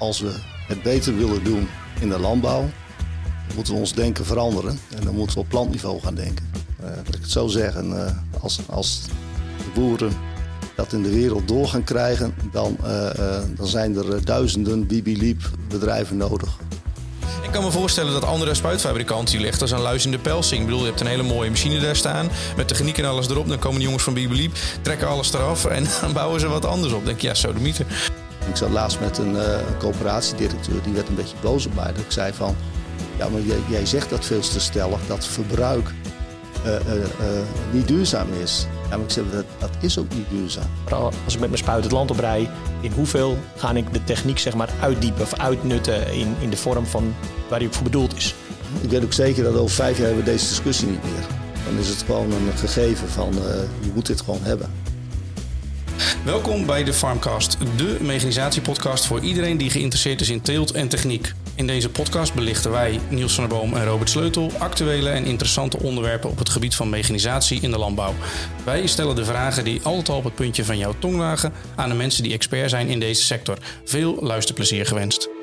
als we het beter willen doen in de landbouw, moeten we ons denken veranderen. En dan moeten we op plantniveau gaan denken. Uh, laat ik het zo zeggen, uh, als, als de boeren dat in de wereld door gaan krijgen, dan, uh, dan zijn er duizenden Bibiliep bedrijven nodig. Ik kan me voorstellen dat andere spuitfabrikanten, die leggen als een luis in de pelsing. Ik bedoel, je hebt een hele mooie machine daar staan, met techniek en alles erop. Dan komen de jongens van Bibiliep, trekken alles eraf en dan bouwen ze wat anders op. Dan denk ik, ja, zo de mythe. Ik zat laatst met een, uh, coöperatiedirecteur, die werd een beetje boos op mij. Dat ik zei van, ja, maar jij, jij zegt dat veel te stellig, dat verbruik uh, uh, niet duurzaam is. Ja, maar ik zeg, dat, dat is ook niet duurzaam. Als ik met mijn spuit het land oprij, in hoeveel ga ik de techniek zeg maar, uitdiepen of uitnutten in, in de vorm van waar die ook voor bedoeld is? Ik weet ook zeker dat over vijf jaar hebben we deze discussie niet meer. Dan is het gewoon een gegeven van, je moet dit gewoon hebben. Welkom bij de Farmcast, de mechanisatiepodcast voor iedereen die geïnteresseerd is in teelt en techniek. In deze podcast belichten wij, Niels van der Boom en Robert Sleutel, actuele en interessante onderwerpen op het gebied van mechanisatie in de landbouw. Wij stellen de vragen die altijd al op het puntje van jouw tong lagen aan de mensen die expert zijn in deze sector. Veel luisterplezier gewenst.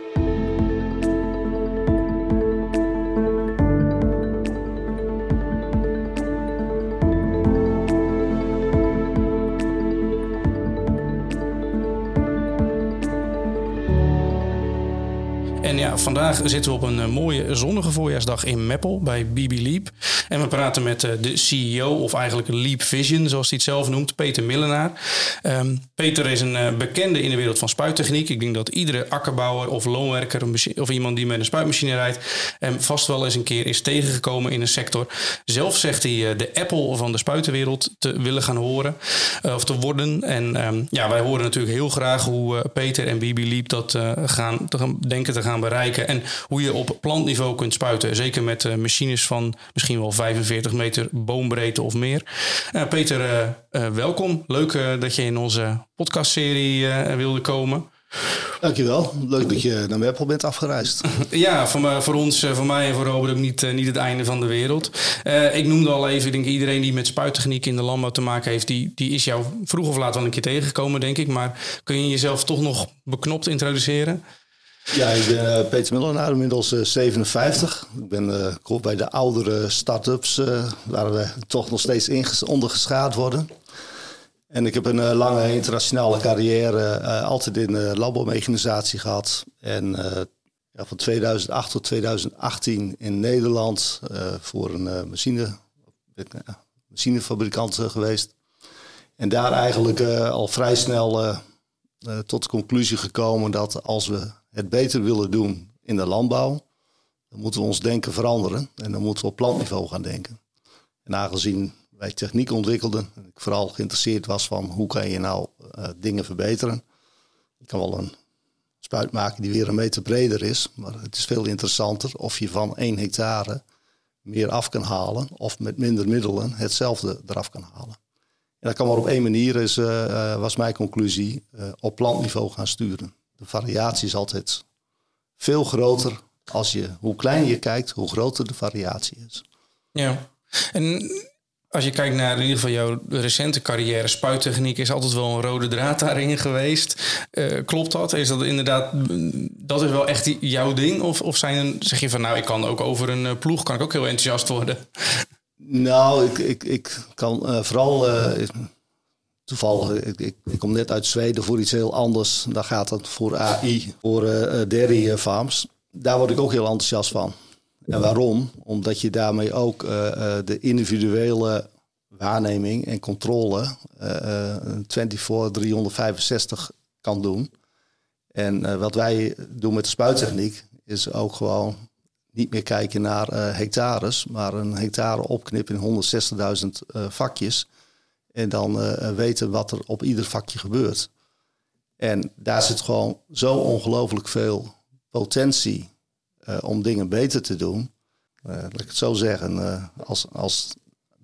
Vandaag zitten we op een eh, mooie zonnige voorjaarsdag in Meppel bij BB Leap. En we praten met eh, de CEO, of eigenlijk Leap Vision, zoals hij het zelf noemt, Peter Millenaar. Um, Peter is een uh, bekende in de wereld van spuittechniek. Ik denk dat iedere akkerbouwer of loonwerker of iemand die met een spuitmachine rijdt, hem vast wel eens een keer is tegengekomen in een sector. Zelf zegt hij de Apple van de spuitenwereld te willen gaan horen of te worden. En um, ja, wij horen natuurlijk heel graag hoe Peter en BB Leap dat gaan, denken te gaan bereiken. En hoe je op plantniveau kunt spuiten. Zeker met machines van misschien wel 45 meter boombreedte of meer. Uh, Peter, uh, welkom. Leuk dat je in onze podcastserie wilde komen. Dankjewel. Leuk dat je naar Meppel bent afgereisd. ja, voor, voor ons, voor mij en voor Robert ook niet, niet het einde van de wereld. ik noemde al even, ik denk iedereen die met spuittechniek in de landbouw te maken heeft, die, die is jou vroeg of laat wel een keer tegengekomen, denk ik. Maar kun je jezelf toch nog beknopt introduceren? Ja, ik ben uh, Peter Millenaar, inmiddels uh, 57. Ik ben uh, bij de oudere start-ups waar we toch nog steeds ondergeschaad worden. En ik heb een lange internationale carrière altijd in de landbouwmechanisatie gehad. En ja, van 2008 tot 2018 in Nederland voor een machine, machinefabrikant geweest. En daar eigenlijk al vrij snel tot de conclusie gekomen dat als we het beter willen doen in de landbouw, dan moeten we ons denken veranderen. En dan moeten we op plantniveau gaan denken. En aangezien wij techniek ontwikkelden, en ik vooral geïnteresseerd was van hoe kan je nou uh, dingen verbeteren. Ik kan wel een spuit maken die weer een meter breder is, maar het is veel interessanter of je van 1 hectare meer af kan halen of met minder middelen hetzelfde eraf kan halen. En dat kan maar op één manier, is, uh, was mijn conclusie, op plantniveau gaan sturen de variatie is altijd veel groter. Als je, hoe kleiner je kijkt, hoe groter de variatie is. Ja, en als je kijkt naar in ieder geval jouw recente carrière, spuittechniek is altijd wel een rode draad daarin geweest. Uh, klopt dat? Is dat inderdaad, dat is wel echt jouw ding? Of, of zijn, zeg je van nou, ik kan ook over een eh, ploeg, kan ik ook heel enthousiast worden? Nou, ik, ik, ik kan uh, vooral Toevallig, ik, kom net uit Zweden voor iets heel anders. Daar gaat het voor AI, voor uh, dairy farms. Daar word ik ook heel enthousiast van. En waarom? Omdat je daarmee ook de individuele waarneming en controle uh, 24, 365 kan doen. En wat wij doen met de spuittechniek is ook gewoon niet meer kijken naar hectares, maar een hectare opknippen in 160.000 vakjes. En dan uh, weten wat er op ieder vakje gebeurt. En daar zit gewoon zo ongelooflijk veel potentie uh, om dingen beter te doen. Uh, laat ik het zo zeggen, als, als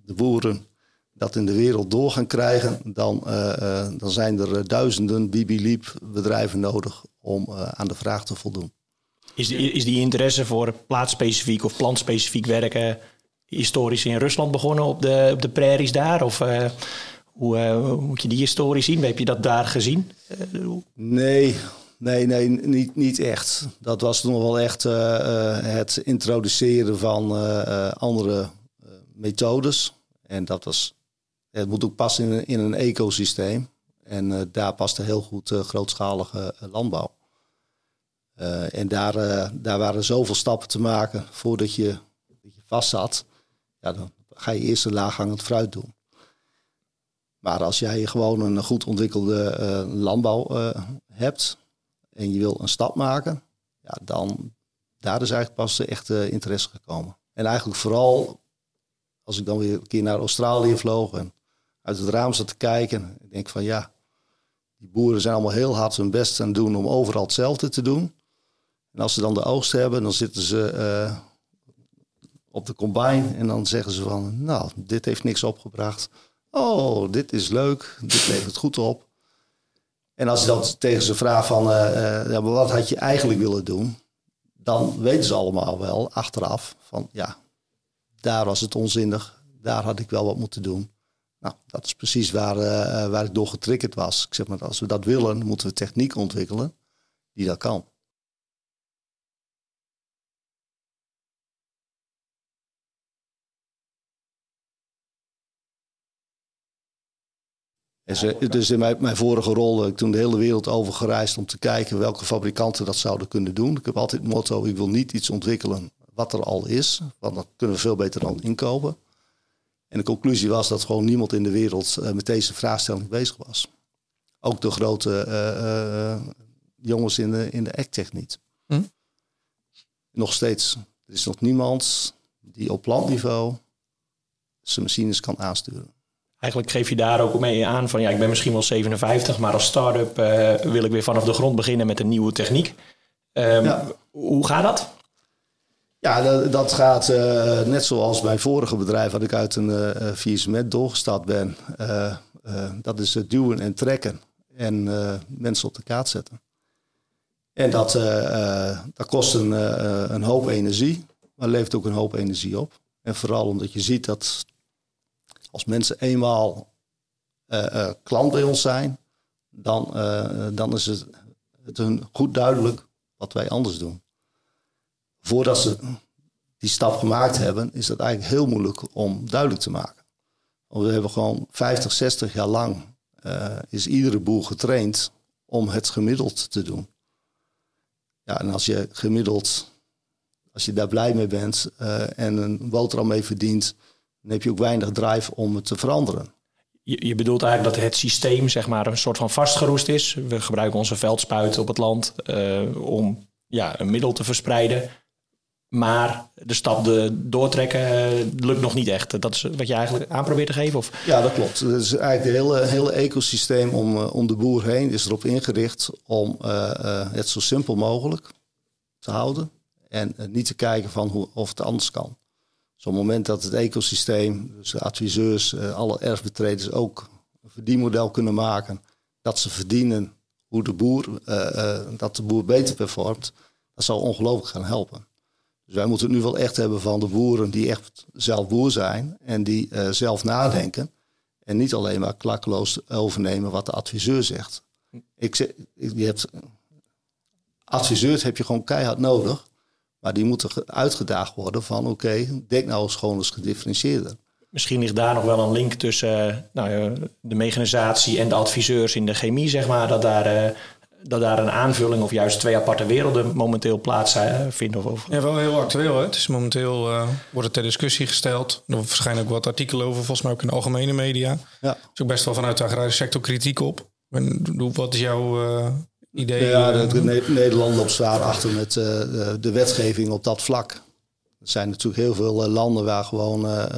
de boeren dat in de wereld door gaan krijgen, dan, dan zijn er duizenden Bibiliep bedrijven nodig om aan de vraag te voldoen. Is die, is die interesse voor plaatsspecifiek of plantspecifiek werken historisch in Rusland begonnen op de, op de prairies daar? Of uh, hoe, uh, moet je die historie zien? Heb je dat daar gezien? nee, Nee, nee, niet, niet echt. Dat was nog wel echt het introduceren van andere methodes. En dat was, het moet ook passen in, een, in een ecosysteem. En daar paste heel goed grootschalige landbouw. en daar, daar waren zoveel stappen te maken voordat je, je vast zat. Dan ga je eerst een laaghangend fruit doen. Maar als jij gewoon een goed ontwikkelde landbouw hebt, en je wil een stap maken, ja, dan daar is eigenlijk pas de echte interesse gekomen. En eigenlijk vooral als ik dan weer een keer naar Australië vloog en uit het raam zat te kijken. Ik denk van ja, die boeren zijn allemaal heel hard hun best aan het doen om overal hetzelfde te doen. En als ze dan de oogst hebben, dan zitten ze uh, op de combine en dan zeggen ze van nou, dit heeft niks opgebracht. Oh, dit is leuk, dit levert goed op. En als je dan tegen ze vraagt van, uh, ja, wat had je eigenlijk willen doen? Dan weten ze allemaal wel achteraf van, ja, daar was het onzinnig. Daar had ik wel wat moeten doen. Nou, dat is precies waar, uh, waar ik door getriggerd was. Ik zeg maar, als we dat willen, moeten we techniek ontwikkelen die dat kan. Dus in mijn, mijn, vorige rol heb ik toen de hele wereld over gereisd om te kijken welke fabrikanten dat zouden kunnen doen. Ik heb altijd het motto, ik wil niet iets ontwikkelen wat er al is, want dat kunnen we veel beter dan inkopen. En de conclusie was dat gewoon niemand in de wereld uh, met deze vraagstelling bezig was. Ook de grote uh, uh, jongens in de, in de AgTech niet. Hm? Nog steeds. Er is nog niemand die op landniveau zijn machines kan aansturen. Eigenlijk geef je daar ook mee aan van ja, ik ben misschien wel 57, maar als start-up uh, wil ik weer vanaf de grond beginnen met een nieuwe techniek. Um, ja. Hoe gaat dat? Ja, dat, dat gaat uh, net zoals mijn vorige bedrijf, wat ik uit een uh, faillissement doorgestapt ben. Uh, dat is het duwen en trekken en mensen op de kaart zetten. En dat, dat kost een, een hoop energie, maar levert ook een hoop energie op. En vooral omdat je ziet dat als mensen eenmaal uh, klant bij ons zijn, dan, uh, dan is het, het hun goed duidelijk wat wij anders doen. Voordat ze die stap gemaakt hebben, is dat eigenlijk heel moeilijk om duidelijk te maken. Want we hebben gewoon 50, 60 jaar lang is iedere boer getraind om het gemiddeld te doen. Ja, en als je gemiddeld, als je daar blij mee bent en een boterham mee verdient, dan heb je ook weinig drive om het te veranderen. Je, je bedoelt eigenlijk dat het systeem zeg maar, een soort van vastgeroest is. We gebruiken onze veldspuiten op het land uh, om ja, een middel te verspreiden. Maar de stap de doortrekken uh, lukt nog niet echt. Dat is wat je eigenlijk aan probeert te geven? Of? Ja, dat klopt. Het is eigenlijk het hele, hele ecosysteem om, uh, om de boer heen is erop ingericht om het zo simpel mogelijk te houden. En niet te kijken van hoe, of het anders kan. Zo'n het moment dat het ecosysteem, dus de adviseurs, eh, alle erfbetreders ook een verdienmodel kunnen maken, dat ze verdienen hoe de boer, uh, dat de boer beter performt, dat zal ongelooflijk gaan helpen. Dus wij moeten het nu wel echt hebben van de boeren die echt zelf boer zijn en die zelf nadenken. En niet alleen maar klakkeloos overnemen wat de adviseur zegt. Ik zeg, je adviseurs heb je gewoon keihard nodig. Maar die moeten uitgedaagd worden van oké, okay, denk nou eens gewoon eens gedifferentieerder. Misschien ligt daar nog wel een link tussen uh, nou, de mechanisatie en de adviseurs in de chemie, zeg maar. Dat daar, uh, dat daar een aanvulling of juist twee aparte werelden momenteel plaats Of, Ja, wel heel actueel. Hè? Het is momenteel uh, wordt het ter discussie gesteld. Er verschijnen ook wat artikelen over, volgens mij ook in de algemene media. Ja. Er is ook best wel vanuit de agrarische sector kritiek op. Wat is jouw idee. Ja, eh, de, Nederland loopt zwaar achter met uh, de wetgeving op dat vlak. Er zijn natuurlijk heel veel landen waar gewoon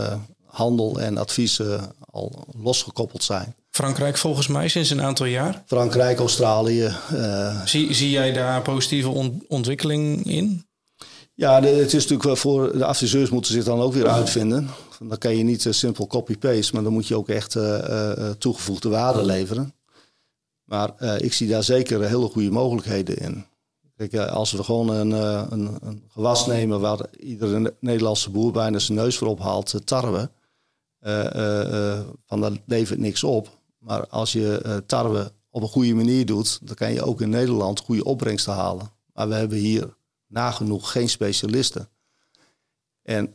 handel en adviezen al losgekoppeld zijn. Frankrijk volgens mij sinds een aantal jaar. Frankrijk, Australië. zie, zie jij daar positieve on ontwikkeling in? Ja, de, het is natuurlijk voor de adviseurs moeten zich dan ook weer uitvinden. Dan kan je niet simpel copy-paste, maar dan moet je ook echt toegevoegde waarde leveren. Maar uh, ik zie daar zeker hele goede mogelijkheden in. Kijk, uh, als we gewoon een, een, een, gewas nemen waar iedere Nederlandse boer bijna zijn neus voor ophaalt, tarwe, van dat levert niks op. Maar als je tarwe op een goede manier doet, dan kan je ook in Nederland goede opbrengsten halen. Maar we hebben hier nagenoeg geen specialisten. En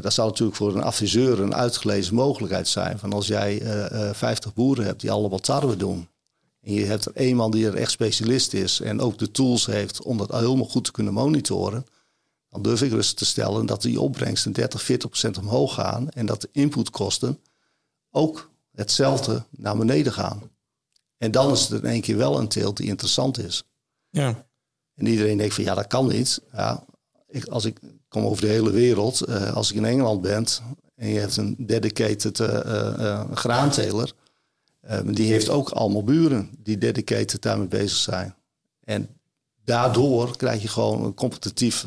dat zou natuurlijk voor een adviseur een uitgelezen mogelijkheid zijn. Van als jij uh, uh, 50 boeren hebt die allemaal tarwe doen. En je hebt er één man die er echt specialist is en ook de tools heeft om dat helemaal goed te kunnen monitoren. Dan durf ik rustig te stellen dat die opbrengsten 30, 40 procent omhoog gaan. En dat de inputkosten ook hetzelfde naar beneden gaan. En dan is het in één keer wel een teelt die interessant is. Ja. En iedereen denkt van ja, dat kan niet. Ja, ik, als ik kom over de hele wereld, uh, als ik in Engeland ben en je hebt een dedicated uh, uh, graanteler, die heeft ook allemaal buren die dedicated daarmee bezig zijn. En daardoor krijg je gewoon een competitief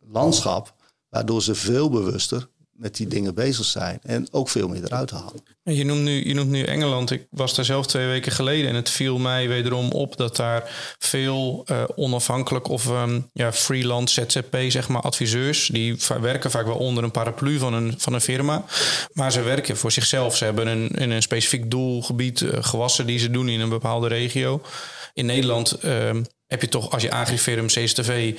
landschap, waardoor ze veel bewuster met die dingen bezig zijn en ook veel meer eruit halen. Je noemt, nu, je noemt nu Engeland. Ik was daar zelf twee weken geleden en het viel mij wederom op dat daar veel uh, onafhankelijk of um, ja, freelance ZZP, zeg maar, adviseurs, die werken vaak wel onder een paraplu van een, van een firma, maar ze werken voor zichzelf. Ze hebben een, in een specifiek doelgebied uh, gewassen die ze doen in een bepaalde regio. In Nederland uh, heb je toch, als je agrifirm, CSTV,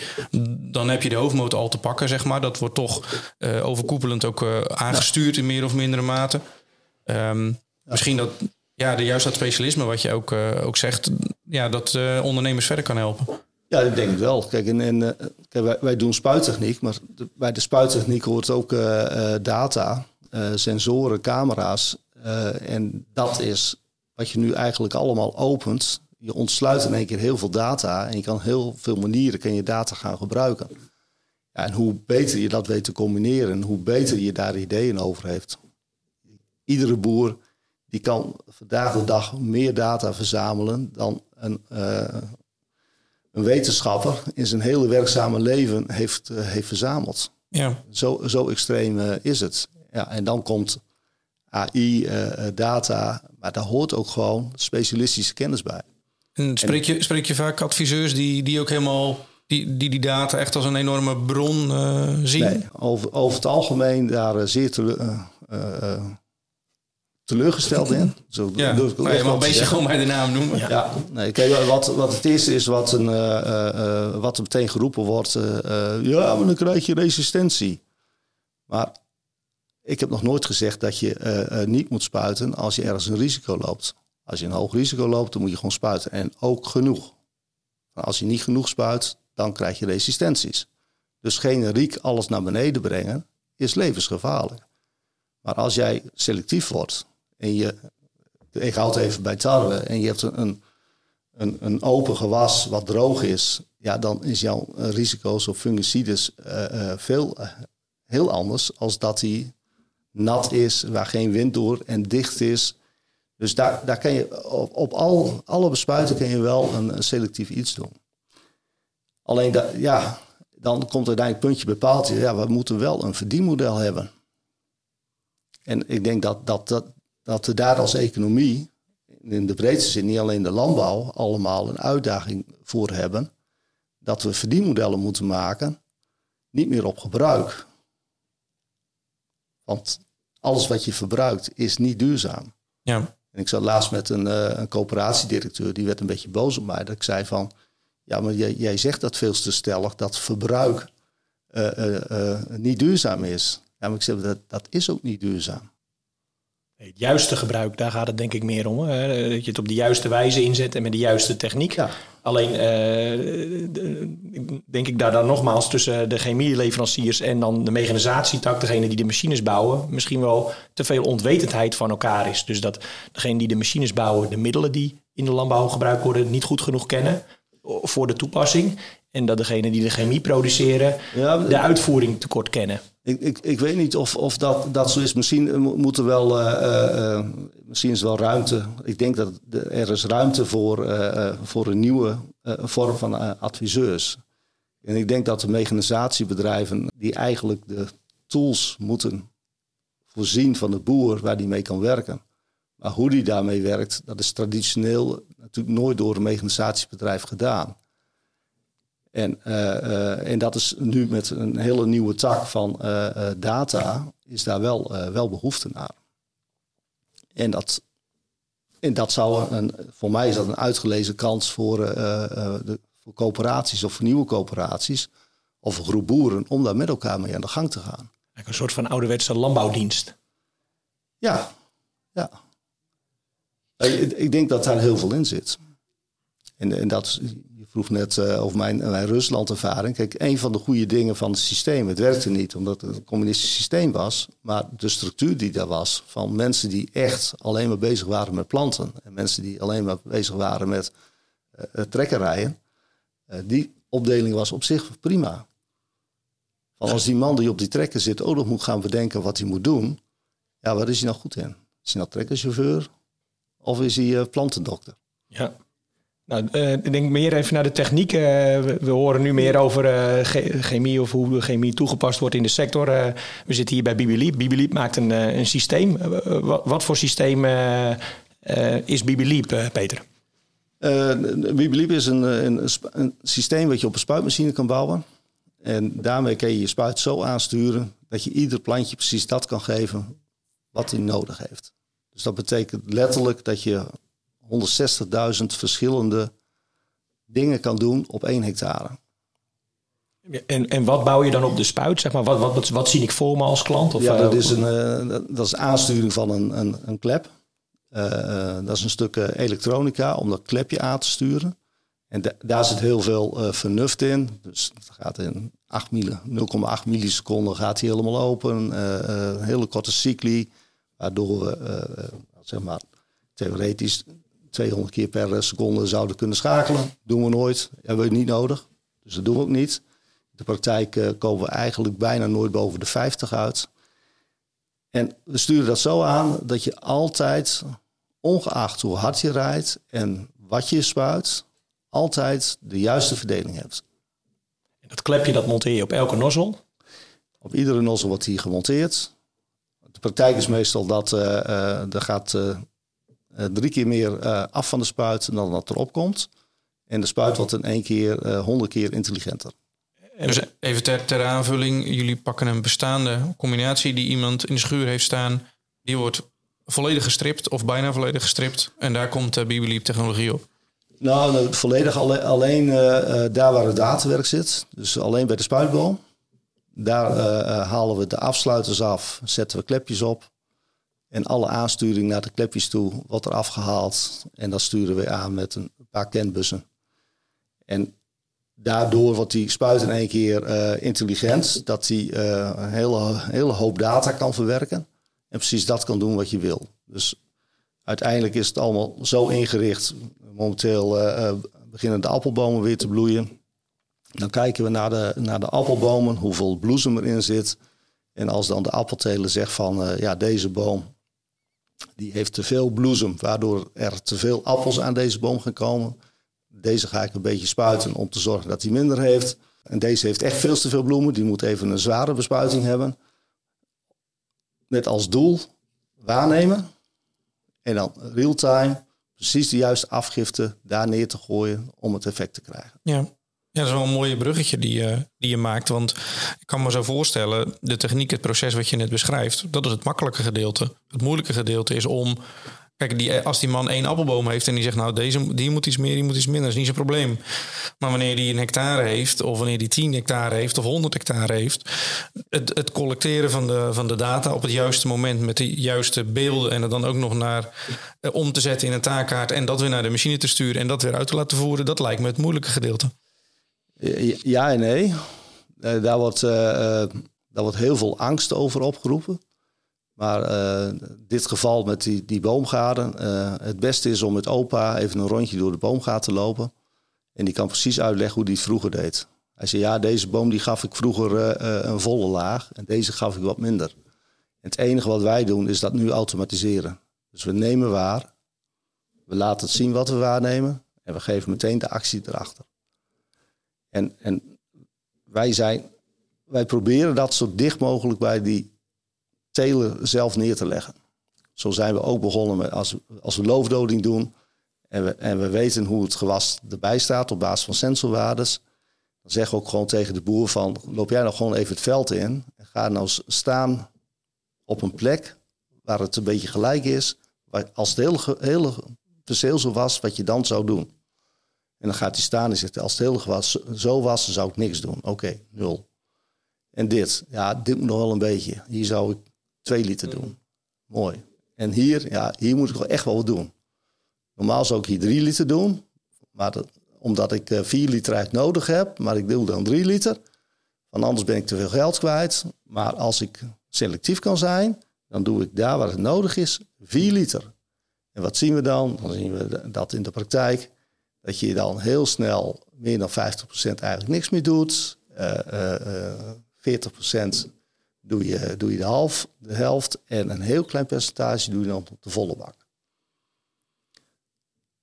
dan heb je de hoofdmoot al te pakken, zeg maar. Dat wordt toch uh, overkoepelend ook uh, aangestuurd in meer of mindere mate. Um, ja. Misschien dat, ja, de, juist dat specialisme wat je ook, uh, ook zegt, ja, dat ondernemers verder kan helpen. Ja, ik denk het wel. Kijk, en, en kijk, wij, wij, doen spuittechniek, maar de, bij de spuittechniek hoort ook data, sensoren, camera's. en dat is wat je nu eigenlijk allemaal opent je ontsluit in één keer heel veel data en je kan heel veel manieren kan je data gaan gebruiken. Ja, en hoe beter je dat weet te combineren, hoe beter je daar ideeën over heeft. Iedere boer die kan vandaag de dag meer data verzamelen dan een, uh, een wetenschapper in zijn hele werkzame leven heeft, uh, heeft verzameld. Ja. Zo, zo extreem uh, is het. Ja, en dan komt AI, data, maar daar hoort ook gewoon specialistische kennis bij. En spreek je, spreek je vaak adviseurs die, die ook helemaal die, die die data echt als een enorme bron uh, zien? Nee, over, over het algemeen daar uh, zeer uh, teleurgesteld in. Zo, ja, dus ik maar je mag een beetje gewoon bij de naam noemen. Ja, ja nee, kijk, wat, wat het is, is wat, een, wat er meteen geroepen wordt. ja, maar dan krijg je resistentie. Maar ik heb nog nooit gezegd dat je niet moet spuiten als je ergens een risico loopt. Als je een hoog risico loopt, dan moet je gewoon spuiten. En ook genoeg. Als je niet genoeg spuit, dan krijg je resistenties. Dus generiek alles naar beneden brengen is levensgevaarlijk. Maar als jij selectief wordt en je, ik houd even bij tarwe, en je hebt een, een, een open gewas wat droog is, ja, dan is jouw risico's op fungicides uh, uh, veel uh, heel anders als dat hij nat is, waar geen wind door en dicht is dus daar, daar kan je op, op al, alle bespuiten kun je wel een, een selectief iets doen. Alleen dat, ja, dan komt uiteindelijk het puntje bepaald. Ja, we moeten wel een verdienmodel hebben. En ik denk dat, dat, dat, dat we daar als economie, in de breedste zin, niet alleen de landbouw, allemaal een uitdaging voor hebben. Dat we verdienmodellen moeten maken, niet meer op gebruik. Want alles wat je verbruikt is niet duurzaam. Ja. En ik zat laatst met een, uh, een coöperatiedirecteur, die werd een beetje boos op mij. Dat ik zei van, ja, maar jij, jij zegt dat veel te stellig, dat verbruik uh, uh, niet duurzaam is. Ja, maar ik zeg, dat, dat is ook niet duurzaam. Het juiste gebruik, daar gaat het denk ik meer om. Hè? Dat je het op de juiste wijze inzet en met de juiste techniek. Ja. Alleen denk ik daar dan nogmaals tussen de chemieleveranciers en dan de mechanisatietak, degene die de machines bouwen, misschien wel te veel onwetendheid van elkaar is. Dus dat degene die de machines bouwen, de middelen die in de landbouw gebruikt worden, niet goed genoeg kennen voor de toepassing. En dat degene die de chemie produceren, ja, de uitvoering tekort kennen. Ik, ik, ik weet niet of, of dat, dat zo is. Misschien moet er wel, uh, uh, misschien is wel ruimte. Ik denk dat er is ruimte voor, voor een nieuwe vorm van adviseurs. En ik denk dat de mechanisatiebedrijven die eigenlijk de tools moeten voorzien van de boer waar die mee kan werken. Maar hoe die daarmee werkt, dat is traditioneel natuurlijk nooit door een mechanisatiebedrijf gedaan. En, uh, uh, en dat is nu met een hele nieuwe tak van uh, data, is daar wel, wel behoefte naar. En dat En dat zou een, voor mij is dat een uitgelezen kans voor, de, voor coöperaties of voor nieuwe coöperaties. Of een groep boeren om daar met elkaar mee aan de gang te gaan. Een soort van ouderwetse landbouwdienst. Ja, ja. Ik, ik denk dat daar heel veel in zit. En, en dat, vroeg net uh, over mijn, Rusland-ervaring. Kijk, een van de goede dingen van het systeem, het werkte niet omdat het een communistisch systeem was, maar de structuur die daar was van mensen die echt alleen maar bezig waren met planten en mensen die alleen maar bezig waren met uh, trekkerijen, die opdeling was op zich prima. Van als die man die op die trekker zit ook nog moet gaan bedenken wat hij moet doen, ja, waar is hij nou goed in? Is hij nou trekkerchauffeur of is hij plantendokter? Ja. Nou, uh, ik denk meer even naar de techniek. Uh, we, horen nu meer over uh, chemie of hoe chemie toegepast wordt in de sector. we zitten hier bij Bibiliep. Bibiliep maakt een, een systeem. Wat, voor systeem is Bibiliep, Peter? Bibiliep is een, een, een, systeem wat je op een spuitmachine kan bouwen. En daarmee kan je je spuit zo aansturen dat je ieder plantje precies dat kan geven wat hij nodig heeft. Dus dat betekent letterlijk dat je 160.000 verschillende dingen kan doen op één hectare. En, en wat bouw je dan op de spuit? Zeg maar, wat, wat, wat, zie ik voor me als klant? Of ja, dat is, een, uh, dat is aansturing van een, een, een klep. Uh, dat is een stuk elektronica om dat klepje aan te sturen. En daar zit heel veel vernuft in. Dus het gaat in 0,8 milliseconden gaat hij helemaal open. een hele korte cycli, waardoor we zeg maar, theoretisch 200 keer per seconde zouden kunnen schakelen. Doen we nooit, hebben we niet nodig. Dus dat doen we ook niet. In de praktijk uh, komen we eigenlijk bijna nooit boven de 50 uit. En we sturen dat zo aan dat je altijd, ongeacht hoe hard je rijdt en wat je spuit, altijd de juiste verdeling hebt. En dat klepje dat monteer je op elke nozzel? Op iedere nozzel wordt hier gemonteerd. De praktijk is meestal dat uh, uh, er gaat drie keer meer uh, af van de spuit dan dat erop komt. En de spuit wordt in één keer uh, honderd keer intelligenter. Dus even ter, ter, aanvulling, jullie pakken een bestaande combinatie die iemand in de schuur heeft staan. Die wordt volledig gestript of bijna volledig gestript. En daar komt de Bibeliep technologie op. Nou, nou volledig alleen, alleen daar waar het waterwerk zit. Dus alleen bij de spuitboom. Daar halen we de afsluiters af, zetten we klepjes op. En alle aansturing naar de klepjes toe wordt er afgehaald. En dat sturen we aan met een paar kenbussen. En daardoor wordt die spuit in één keer uh, intelligent. Dat hij uh, een hele, hele hoop data kan verwerken. En precies dat kan doen wat je wil. Dus uiteindelijk is het allemaal zo ingericht. Momenteel uh, beginnen de appelbomen weer te bloeien. Dan kijken we naar de, naar de appelbomen, hoeveel bloesem erin zit. En als dan de appelteler zegt van ja, deze boom die heeft te veel bloesem, waardoor er te veel appels aan deze boom gaan komen. Deze ga ik een beetje spuiten om te zorgen dat hij minder heeft. En deze heeft echt veel te veel bloemen. Die moet even een zware bespuiting hebben. Met als doel waarnemen. En dan real-time precies de juiste afgifte daar neer te gooien om het effect te krijgen. Ja. Ja, dat is wel een mooie bruggetje die, uh, die je maakt. Want ik kan me zo voorstellen, de techniek, het proces wat je net beschrijft, dat is het makkelijke gedeelte. Het moeilijke gedeelte is om. Kijk, die, als die man één appelboom heeft en die zegt, nou, deze, die moet iets meer, die moet iets minder, dat is niet zijn probleem. Maar wanneer die een hectare heeft, of wanneer die 10 hectare heeft, of 100 hectare heeft, het, het collecteren van de, van de data op het juiste moment met de juiste beelden en het dan ook nog naar eh, om te zetten in een taakkaart en dat weer naar de machine te sturen en dat weer uit te laten voeren, dat lijkt me het moeilijke gedeelte. Ja en nee. Uh, daar, wordt, uh, daar wordt heel veel angst over opgeroepen. Maar uh, dit geval met die, die boomgaarden. het beste is om met opa even een rondje door de boomgaard te lopen. En die kan precies uitleggen hoe die het vroeger deed. Hij zei, ja, deze boom die gaf ik vroeger een volle laag. En deze gaf ik wat minder. Het enige wat wij doen is dat nu automatiseren. Dus we nemen waar. We laten het zien wat we waarnemen. En we geven meteen de actie erachter. En, en wij, zijn, wij proberen dat zo dicht mogelijk bij die teler zelf neer te leggen. Zo zijn we ook begonnen met als, als we loofdoding doen en we, en we weten hoe het gewas erbij staat op basis van sensorwaardes. Dan zeggen we ook gewoon tegen de boer van loop jij nou gewoon even het veld in en ga nou staan op een plek waar het een beetje gelijk is, Als het hele, hele perceel zo was, wat je dan zou doen. En dan gaat hij staan en zegt, als het hele was, zo was, dan zou ik niks doen. Oké, nul. En dit, ja, dit moet nog wel een beetje. Hier zou ik twee liter doen. Mooi. En hier, ja, hier moet ik wel echt wel wat doen. Normaal zou ik hier drie liter doen. Maar dat, omdat ik eh, vier liter uit nodig heb, maar ik doe dan drie liter. Want anders ben ik te veel geld kwijt. Maar als ik selectief kan zijn, dan doe ik daar waar het nodig is, vier liter. En wat zien we dan? Dan zien we dat in de praktijk, dat je dan heel snel meer dan 50% eigenlijk niks meer doet. Eh, eh, eh, 40% doe je, doe je de, half, de helft en een heel klein percentage doe je dan op de volle bak.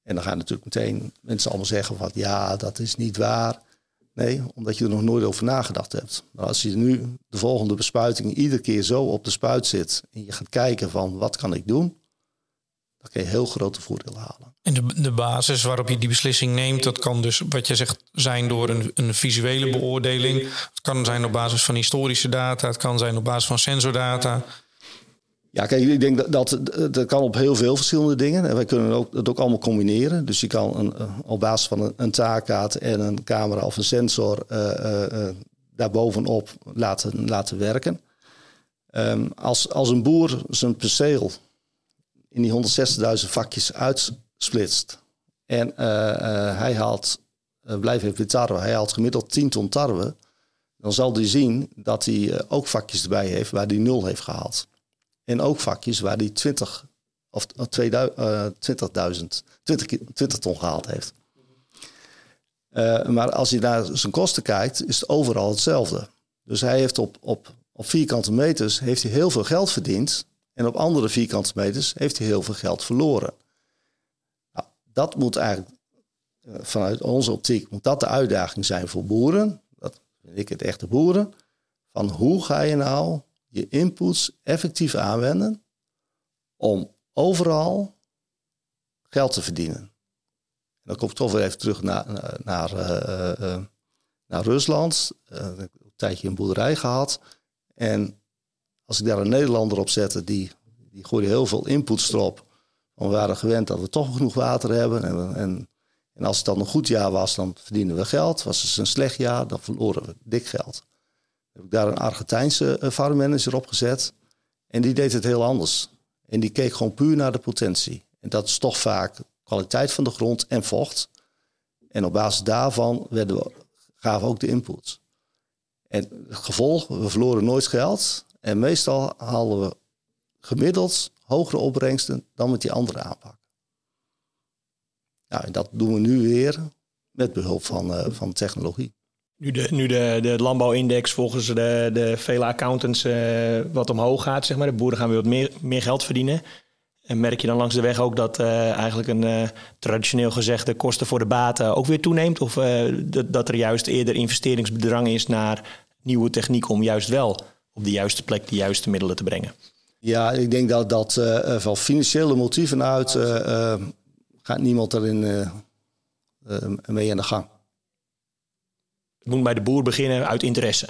En dan gaan natuurlijk meteen mensen allemaal zeggen van ja, dat is niet waar. Nee, omdat je er nog nooit over nagedacht hebt. Maar als je nu de volgende bespuiting iedere keer zo op de spuit zit en je gaat kijken van wat kan ik doen, dan kun je heel grote voordelen halen. En de, de basis waarop je die beslissing neemt, dat kan dus, wat je zegt, zijn door een, een visuele beoordeling. Het kan zijn op basis van historische data, het kan zijn op basis van sensordata. Ja, kijk, ik denk dat, dat dat kan op heel veel verschillende dingen. En wij kunnen ook, dat ook allemaal combineren. Dus je kan een, eh, op basis van een, een taakkaart en een camera of een sensor uh, uh, daarbovenop laten, laten werken. Um, als, als een boer zijn perceel in die 160.000 vakjes uitsplitst en uh, hij haalt, blijf even tarwe, hij haalt gemiddeld 10 ton tarwe, dan zal hij zien dat hij ook vakjes erbij heeft waar hij nul heeft gehaald. En ook vakjes waar hij 20 of 20.000, uh, 20, 20, 20 ton gehaald heeft. Uh, maar als je naar zijn kosten kijkt, is het overal hetzelfde. Dus hij heeft op, op, op vierkante meters heeft hij heel veel geld verdiend. En op andere vierkante meters heeft hij heel veel geld verloren. Nou, dat moet eigenlijk uh, vanuit onze optiek moet dat de uitdaging zijn voor boeren. Dat vind ik het echte boeren. Van hoe ga je nou je inputs effectief aanwenden om overal geld te verdienen. En dan kom ik toch weer even terug naar, naar, uh, uh, naar Rusland. Een tijdje een boerderij gehad. En als ik daar een Nederlander op zette, die, die gooide heel veel inputs erop. Want we waren gewend dat we toch genoeg water hebben. En, en, en als het dan een goed jaar was, dan verdienden we geld. Was het een slecht jaar, dan verloren we dik geld heb ik daar een Argentijnse farmmanager op gezet. En die deed het heel anders. En die keek gewoon puur naar de potentie. En dat is toch vaak kwaliteit van de grond en vocht. En op basis daarvan werden we, gaven we ook de inputs. En het gevolg, we verloren nooit geld. En meestal halen we gemiddeld hogere opbrengsten dan met die andere aanpak. Nou, en dat doen we nu weer met behulp van, uh, van technologie. Nu de, nu de, de landbouwindex volgens de, de vele accountants uh, wat omhoog gaat, zeg maar. De boeren gaan weer wat meer, meer geld verdienen. En merk je dan langs de weg ook dat uh, eigenlijk een uh, traditioneel gezegd de kosten voor de baten ook weer toeneemt? Of dat, dat er juist eerder investeringsbedrang is naar nieuwe techniek om juist wel op de juiste plek de juiste middelen te brengen? Ja, ik denk dat dat van financiële motieven uit gaat niemand erin mee aan de gang. Het moet bij de boer beginnen uit interesse.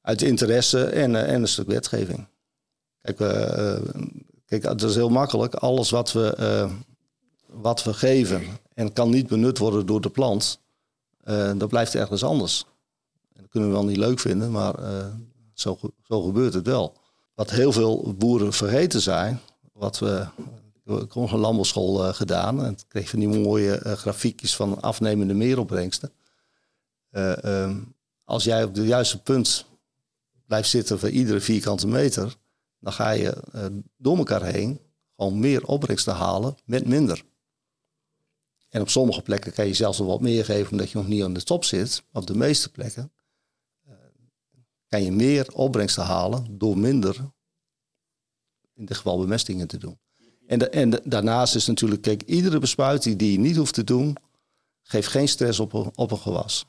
Uit interesse en, en een stuk wetgeving. Kijk, kijk, het is heel makkelijk. Alles wat we, wat we geven en kan niet benut worden door de plant, dat blijft ergens anders. En dat kunnen we wel niet leuk vinden, maar zo, zo gebeurt het wel. Wat heel veel boeren vergeten zijn, wat we ik heb een landbouwschool gedaan en kreeg van die mooie grafiekjes van afnemende meeropbrengsten. Um, als jij op het juiste punt blijft zitten voor iedere vierkante meter, dan ga je door elkaar heen gewoon meer opbrengsten halen met minder. En op sommige plekken kan je zelfs nog wat meer geven omdat je nog niet aan de top zit. Op de meeste plekken kan je meer opbrengsten halen door minder, in dit geval bemestingen te doen. En, de, en de, daarnaast is natuurlijk, kijk, iedere bespuiting die je niet hoeft te doen, geeft geen stress op, op een gewas.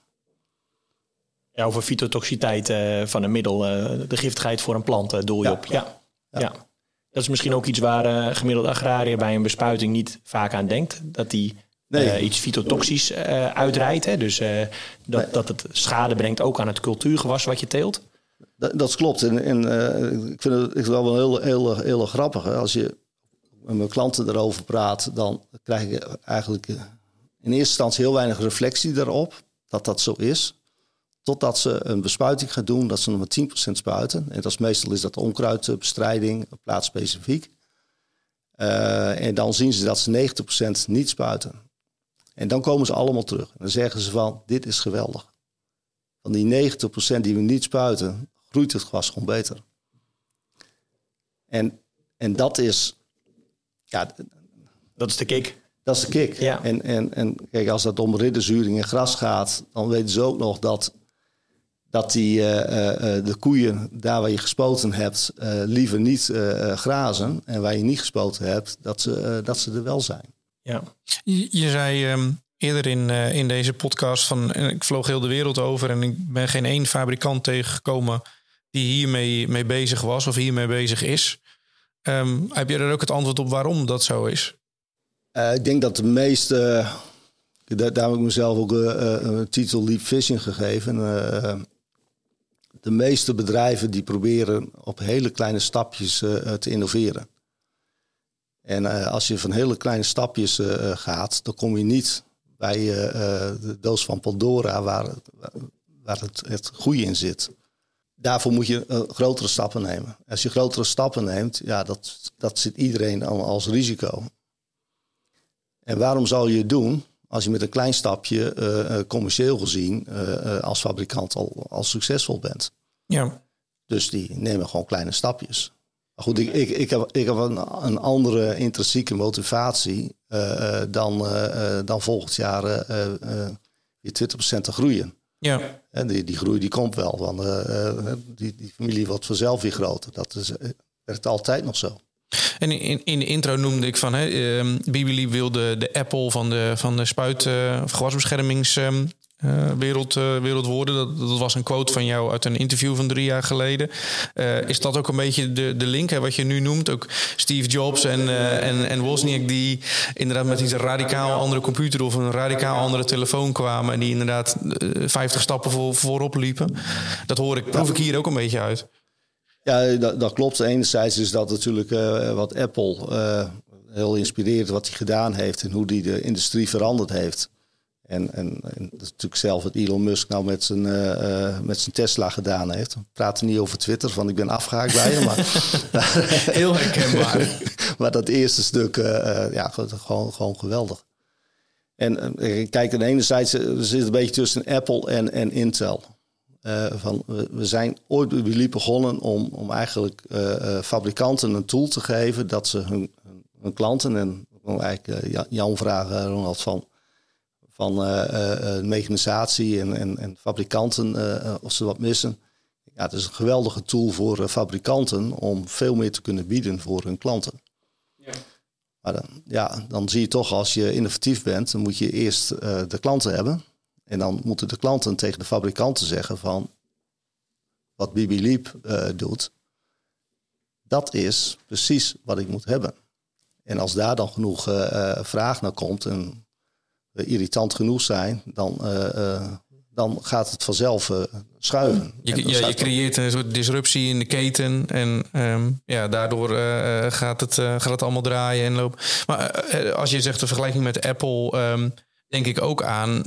Ja, over fytotoxiteit uh, van een middel, uh, de giftigheid voor een plant uh, doel je Ja. op. Ja. Ja. ja. Dat is misschien ook iets waar gemiddelde agrariër bij een bespuiting niet vaak aan denkt. Dat die Nee. iets fytotoxisch uitrijdt. Hè? Dus dat, Nee. dat het schade brengt ook aan het cultuurgewas wat je teelt. Dat, dat klopt. En, en eh, ik vind het ik wel wel heel, heel, heel grappig. Als je met mijn klanten erover praat, dan krijg ik eigenlijk in eerste instantie heel weinig reflectie erop dat dat zo is. Totdat ze een bespuiting gaan doen, dat ze nog maar 10% spuiten. En dat is, meestal is dat onkruidbestrijding, plaatsspecifiek. Uh, en dan zien ze dat ze 90% niet spuiten. En dan komen ze allemaal terug. En dan zeggen ze van, dit is geweldig. Van die 90% die we niet spuiten, groeit het gras gewoon beter. En, en dat is... Ja, dat is de kick. Dat is de kick. Ja. En, en, en kijk, als het om ridderzuring en gras gaat, dan weten ze ook nog dat dat die, uh, uh, de koeien, daar waar je gespoten hebt, uh, liever niet grazen. En waar je niet gespoten hebt, dat ze, dat ze er wel zijn. Ja. Je, je zei um, eerder in, in deze podcast van ik vloog heel de wereld over en ik ben geen één fabrikant tegengekomen die hiermee mee bezig was of hiermee bezig is. Um, heb je er ook het antwoord op waarom dat zo is? ik denk dat de meeste, daar, daar heb ik mezelf ook een titel Leap Fishing gegeven de meeste bedrijven die proberen op hele kleine stapjes te innoveren. En als je van hele kleine stapjes gaat, dan kom je niet bij de doos van Pandora waar, waar het, het goede in zit. Daarvoor moet je grotere stappen nemen. Als je grotere stappen neemt, ja, dat, dat zit iedereen als risico. En waarom zou je het doen als je met een klein stapje commercieel gezien als fabrikant al, al succesvol bent? Ja. Dus die nemen gewoon kleine stapjes. Maar goed, ik, ik, ik heb, ik heb een, een andere intrinsieke motivatie uh, dan, uh, dan volgend jaar weer 20% te groeien. Ja. En die, die groei die komt wel, want die, die familie wordt vanzelf weer groter. Dat is, werkt altijd nog zo. En in, in de intro noemde ik van, hè, uh, Bibili wilde de Apple van de, van de spuit- of gewasbeschermings uh, wereld, uh, wereldwoorden. Dat, dat, was een quote van jou uit een interview van drie jaar geleden. Uh, is dat ook een beetje de, de link, hè, wat je nu noemt? Ook Steve Jobs en, en, en Wozniak die inderdaad met iets radicaal andere computer of een radicaal andere telefoon kwamen. En die inderdaad 50 stappen voor, voorop liepen. Dat hoor ik, proef ik hier ook een beetje uit. Ja, dat, dat klopt. Enerzijds is dat natuurlijk wat Apple heel inspireert wat hij gedaan heeft en hoe hij de industrie veranderd heeft. En, en, en, dat is natuurlijk zelf wat Elon Musk nou met zijn, uh, met zijn Tesla gedaan heeft. We praten niet over Twitter, van ik ben afgehaakt bij hem. Maar, Heel herkenbaar. maar dat eerste stuk, uh, ja, gewoon, gewoon geweldig. En kijk, aan de ene zijde zit een beetje tussen Apple en, en Intel. van, we zijn ooit we begonnen om, om eigenlijk fabrikanten een tool te geven dat ze hun, hun klanten, en eigenlijk Jan vragen, Ronald, van van uh, mechanisatie en, en, en fabrikanten, of ze wat missen. Ja, het is een geweldige tool voor fabrikanten om veel meer te kunnen bieden voor hun klanten. Ja. Maar dan, ja, dan zie je toch als je innovatief bent, dan moet je eerst de klanten hebben. En dan moeten de klanten tegen de fabrikanten zeggen van wat Bibi Leap doet, dat is precies wat ik moet hebben. En als daar dan genoeg vraag naar komt en eh, irritant genoeg zijn, dan, eh, eh, dan gaat het vanzelf schuiven. Je, ja, je creëert een soort disruptie in de keten en um, ja, daardoor gaat, het, gaat het allemaal draaien en lopen. Maar als je zegt de vergelijking met Apple, um, denk ik ook aan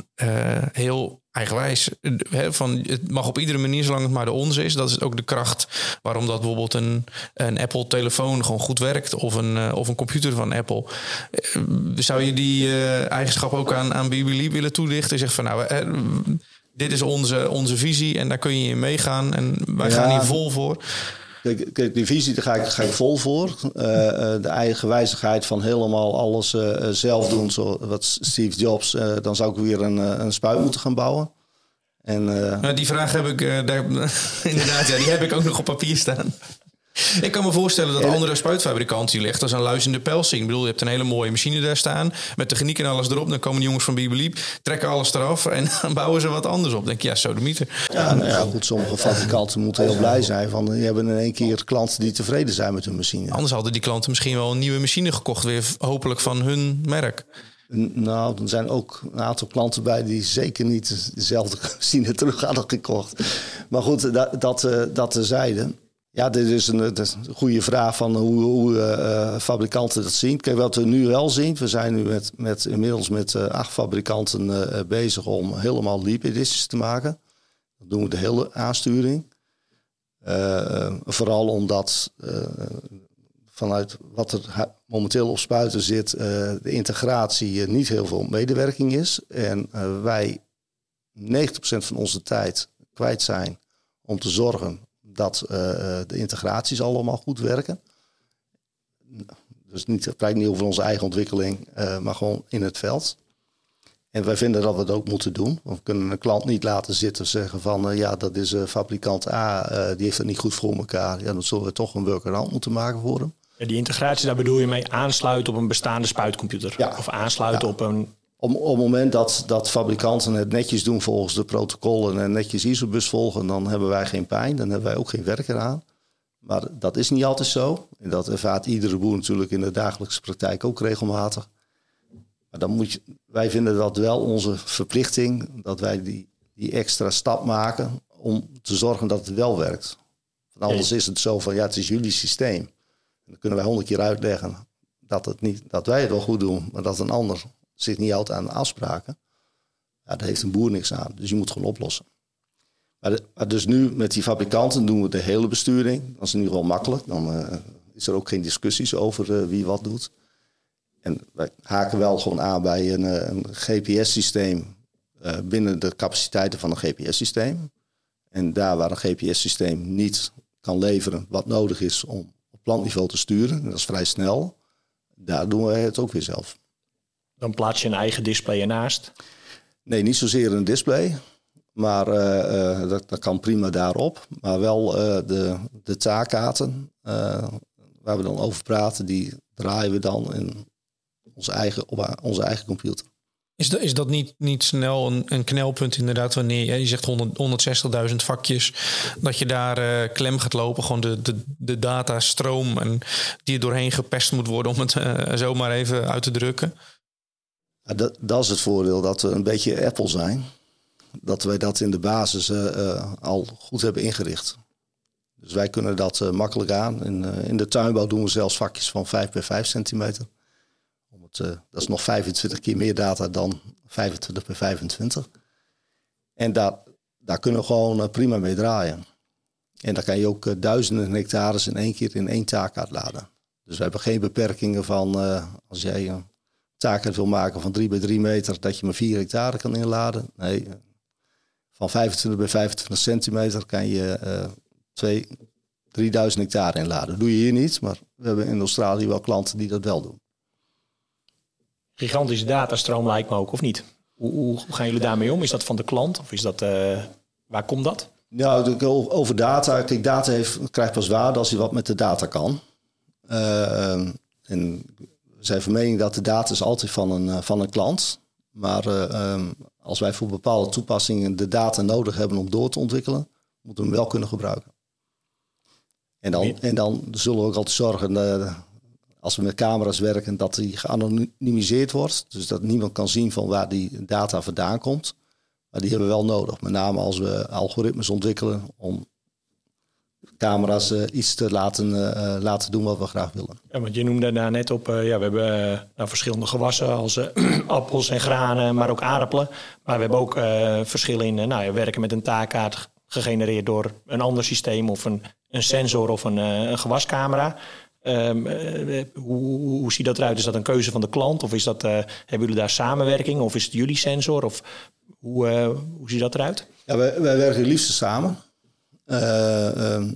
heel eigenwijs. Hè, van, het mag op iedere manier, zolang het maar de onze is. Dat is ook de kracht waarom dat bijvoorbeeld een, een Apple-telefoon gewoon goed werkt. Of een, uh, of een computer van Apple. Uh, zou je die eigenschap ook aan, aan BBL willen toelichten? Zeg van nou, dit is onze, onze visie en daar kun je in meegaan. En wij ja. gaan hier vol voor. Die visie daar ga ik, vol voor. Uh, uh, de eigenwijzigheid van helemaal alles uh, zelf doen, zoals wat Steve Jobs. dan zou ik weer een, een spuit moeten gaan bouwen. En, nou, die vraag heb ik inderdaad, ja, die heb ik ook nog op papier staan. Ik kan me voorstellen dat andere spuitfabrikanten die leggen als een luizende pelsing. Ik bedoel, je hebt een hele mooie machine daar staan. Met techniek en alles erop. Dan komen de jongens van Bibeliep, trekken alles eraf. En dan bouwen ze wat anders op. denk je, ja, zo de mythe. Ja, nou ja, goed. Sommige fabrikanten moeten heel blij zijn. Van, die hebben in één keer klanten die tevreden zijn met hun machine. Anders hadden die klanten misschien wel een nieuwe machine gekocht. Weer hopelijk van hun merk. Nou, er zijn ook een aantal klanten bij die zeker niet dezelfde machine terug hadden gekocht. Maar goed, dat, dat, dat terzijde. Ja, dit is een, goede vraag van hoe, hoe uh, fabrikanten dat zien. Kijk, wat we nu wel zien, we zijn nu met, met, inmiddels met uh, acht fabrikanten bezig om helemaal leap editions te maken. Dat doen we de hele aansturing. vooral omdat vanuit wat er momenteel op spuiten zit, de integratie niet heel veel medewerking is. En wij 90% van onze tijd kwijt zijn om te zorgen dat uh, de integraties allemaal goed werken. Dus niet, het praat niet over onze eigen ontwikkeling, uh, maar gewoon in het veld. En wij vinden dat we het ook moeten doen. We kunnen een klant niet laten zitten zeggen van uh, ja, dat is fabrikant A, die heeft het niet goed voor elkaar. Ja, dan zullen we toch een workaround moeten maken voor hem. Ja, die integratie, daar bedoel je mee aansluiten op een bestaande spuitcomputer. Ja. Of aansluiten Ja. op een Om, op het moment dat, dat fabrikanten het netjes doen volgens de protocollen en netjes ISO-bus volgen, dan hebben wij geen pijn. Dan hebben wij ook geen werk eraan. Maar dat is niet altijd zo. En dat ervaart iedere boer natuurlijk in de dagelijkse praktijk ook regelmatig. Maar dan moet je, wij vinden dat wel onze verplichting, dat wij die, die extra stap maken om te zorgen dat het wel werkt. Want anders is het zo van, ja, het is jullie systeem. En dan kunnen wij honderd keer uitleggen dat, het niet, dat wij het wel goed doen, maar dat een ander zich niet houdt aan afspraken. Ja, daar heeft een boer niks aan. Dus je moet gewoon oplossen. Maar, dus nu met die fabrikanten doen we de hele besturing. Dat is in ieder geval makkelijk. Dan eh, is er ook geen discussies over eh, wie wat doet. En wij haken wel gewoon aan bij een, eh, een GPS-systeem binnen de capaciteiten van een GPS-systeem. En daar waar een GPS-systeem niet kan leveren wat nodig is om op plantniveau te sturen, en dat is vrij snel, daar doen wij het ook weer zelf. Dan plaats je een eigen display ernaast. Nee, niet zozeer een display. Maar eh, eh, dat, dat kan prima daarop. Maar wel eh, de, de taakkaarten eh, waar we dan over praten, die draaien we dan in onze eigen, op onze eigen computer. Is dat, is dat niet, niet snel een, een knelpunt inderdaad wanneer je, je zegt 100 160.000 vakjes, dat je daar klem gaat lopen, gewoon de, de, de datastroom en die er doorheen gepest moet worden om het zomaar even uit te drukken? Dat, dat is het voordeel dat we een beetje Apple zijn. Dat wij dat in de basis eh, eh, al goed hebben ingericht. Dus wij kunnen dat eh, makkelijk aan. In, in de tuinbouw doen we zelfs vakjes van 5 bij 5 centimeter. Om het, dat is nog 25 keer meer data dan 25 bij 25. En daar, daar kunnen we gewoon prima mee draaien. En dan kan je ook duizenden hectares in één keer in één taak uitladen. Dus we hebben geen beperkingen van als jij taak wil maken van 3 bij 3 meter, dat je maar 4 hectare kan inladen. Nee, van 25 bij 25 centimeter kan je eh 2, 3000 hectare inladen. Dat doe je hier niet, maar we hebben in Australië wel klanten die dat wel doen. Gigantische datastroom lijkt me ook, of niet? Hoe, hoe, gaan jullie daarmee om? Is dat van de klant? Of is dat, eh, waar komt dat? Nou, over data. Kijk, data heeft, krijgt pas waarde als je wat met de data kan. Eh, en zijn van mening dat de data is altijd van een, eh, van een klant. Maar eh, ehm, als wij voor bepaalde toepassingen de data nodig hebben om door te ontwikkelen, moeten we hem wel kunnen gebruiken. En dan, en dan zullen we ook altijd zorgen, eh, als we met camera's werken, dat die geanonimiseerd wordt. Dus dat niemand kan zien van waar die data vandaan komt. Maar die hebben we wel nodig. Met name als we algoritmes ontwikkelen om camera's eh, iets te laten, eh, eh, laten doen wat we graag willen. Ja, want je noemde daar net op, eh, ja, we hebben nou, verschillende gewassen als eh, appels en granen, maar ook aardappelen. Maar we hebben ook eh, verschillen in, nou, ja, werken met een taakkaart gegenereerd door een ander systeem of een, een sensor of een, eh, een gewascamera. Ehm, eh, hoe, hoe, ziet dat eruit? Is dat een keuze van de klant of is dat, eh, hebben jullie daar samenwerking of is het jullie sensor? Of hoe, hoe ziet dat eruit? Ja, wij, wij werken het liefst samen. Eh, ehm,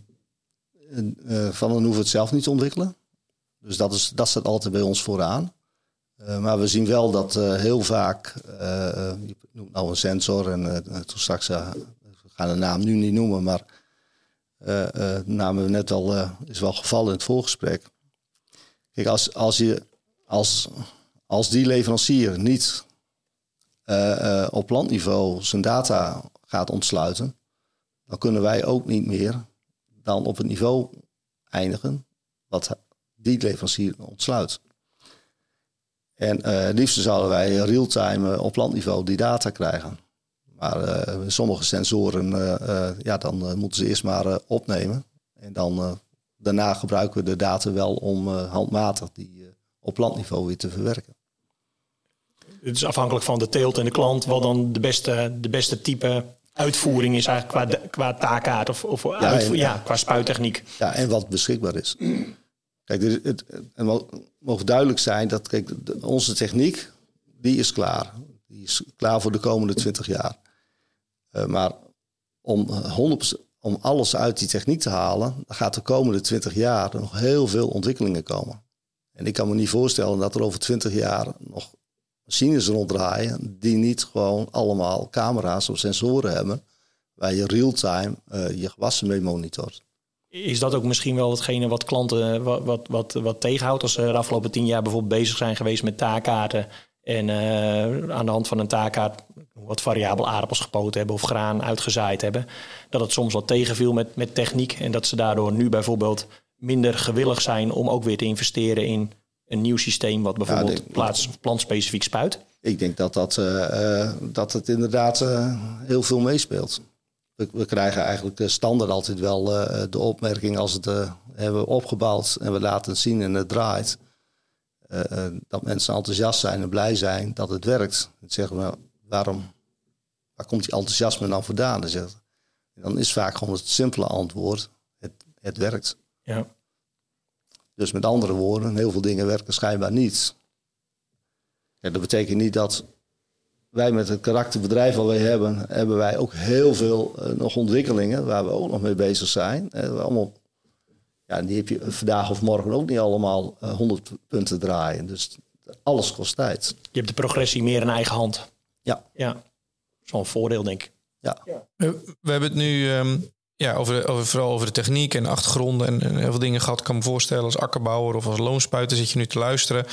eh, van dan hoeven we het zelf niet te ontwikkelen. Dus dat, is, dat staat altijd bij ons vooraan. Eh, maar we zien wel dat heel vaak, eh, je noemt nou een sensor en toen straks, we gaan de naam nu niet noemen, maar de naam we net al, is wel gevallen in het voorgesprek. Kijk, als, als, je, als, als die leverancier niet op landniveau zijn data gaat ontsluiten, dan kunnen wij ook niet meer dan op het niveau eindigen wat die leverancier ontsluit. En eh liefst zouden wij real-time op landniveau die data krijgen. Maar eh, sommige sensoren, eh, ja, dan moeten ze eerst maar opnemen. En dan daarna gebruiken we de data wel om handmatig die op plantniveau weer te verwerken. Het is afhankelijk van de teelt en de klant wat dan de beste, de beste type uitvoering is eigenlijk qua, qua taakkaart of, of ja, ja, qua spuittechniek. Ja, en wat beschikbaar is. Kijk, het, het, het mogen duidelijk zijn dat kijk, onze techniek, die is klaar. Die is klaar voor de komende 20 jaar. Uh, maar om, 100%, om alles uit die techniek te halen, dan gaat de komende 20 jaar nog heel veel ontwikkelingen komen. En ik kan me niet voorstellen dat er over 20 jaar nog machines ronddraaien die niet gewoon allemaal camera's of sensoren hebben waar je real-time uh, je gewassen mee monitort. Is dat ook misschien wel hetgene wat klanten wat, wat, wat, wat tegenhoudt als ze de afgelopen tien jaar bijvoorbeeld bezig zijn geweest met taakkaarten en uh, aan de hand van een taakkaart wat variabel aardappels gepoten hebben of graan uitgezaaid hebben, dat het soms wat tegenviel met, met techniek en dat ze daardoor nu bijvoorbeeld minder gewillig zijn om ook weer te investeren in een nieuw systeem wat bijvoorbeeld ja, plaats, plantspecifiek spuit? Ik denk dat, dat, uh, dat het inderdaad uh, heel veel meespeelt. We, we, krijgen eigenlijk standaard altijd wel uh, de opmerking als het hebben opgebouwd en we laten het zien en het draait. dat mensen enthousiast zijn en blij zijn dat het werkt. Dan zeggen we, waarom, waar komt die enthousiasme dan vandaan? Dan, dan is vaak gewoon het simpele antwoord, het, het werkt. Ja. Dus met andere woorden, heel veel dingen werken schijnbaar niet. Ja, dat betekent niet dat wij met het karakterbedrijf wat wij hebben, hebben wij ook heel veel uh, nog ontwikkelingen waar we ook nog mee bezig zijn. Uh, allemaal, ja, die heb je vandaag of morgen ook niet allemaal uh, eh, 100 punten draaien. Dus alles kost tijd. Je hebt de progressie meer in eigen hand. Ja. Ja, dat is wel een voordeel, denk ik. Ja. We, we hebben het nu um, ja, over, over, vooral over de techniek en achtergronden en, en, heel veel dingen gehad. Ik kan me voorstellen als akkerbouwer of als loonspuiter zit je nu te luisteren.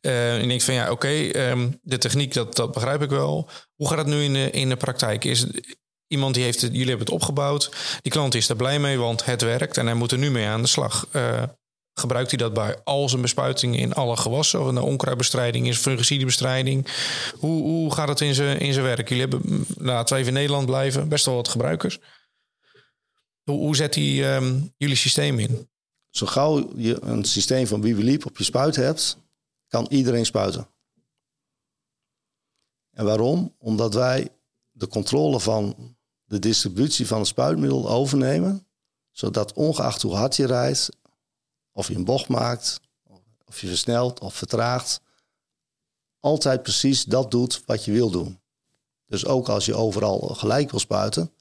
Uh, en denkt van ja, oké, um, de techniek, dat, dat begrijp ik wel. Hoe gaat het nu in de, in de praktijk? Is iemand die heeft het, jullie hebben het opgebouwd. Die klant is daar blij mee, want het werkt en hij moet er nu mee aan de slag. Uh, gebruikt hij dat bij al zijn bespuitingen in alle gewassen? Of een onkruidbestrijding is, fungicidebestrijding? Hoe, hoe gaat het in zijn, in zijn werk? Jullie hebben, laten we even in Nederland blijven, best wel wat gebruikers. Hoe, zet hij um, jullie systeem in? Zo gauw je een systeem van Bibeliep op je spuit hebt, kan iedereen spuiten. En waarom? Omdat wij de controle van de distributie van het spuitmiddel overnemen, zodat ongeacht hoe hard je rijdt, of je een bocht maakt, of je versnelt of vertraagt, altijd precies dat doet wat je wil doen. Dus ook als je overal gelijk wil spuiten,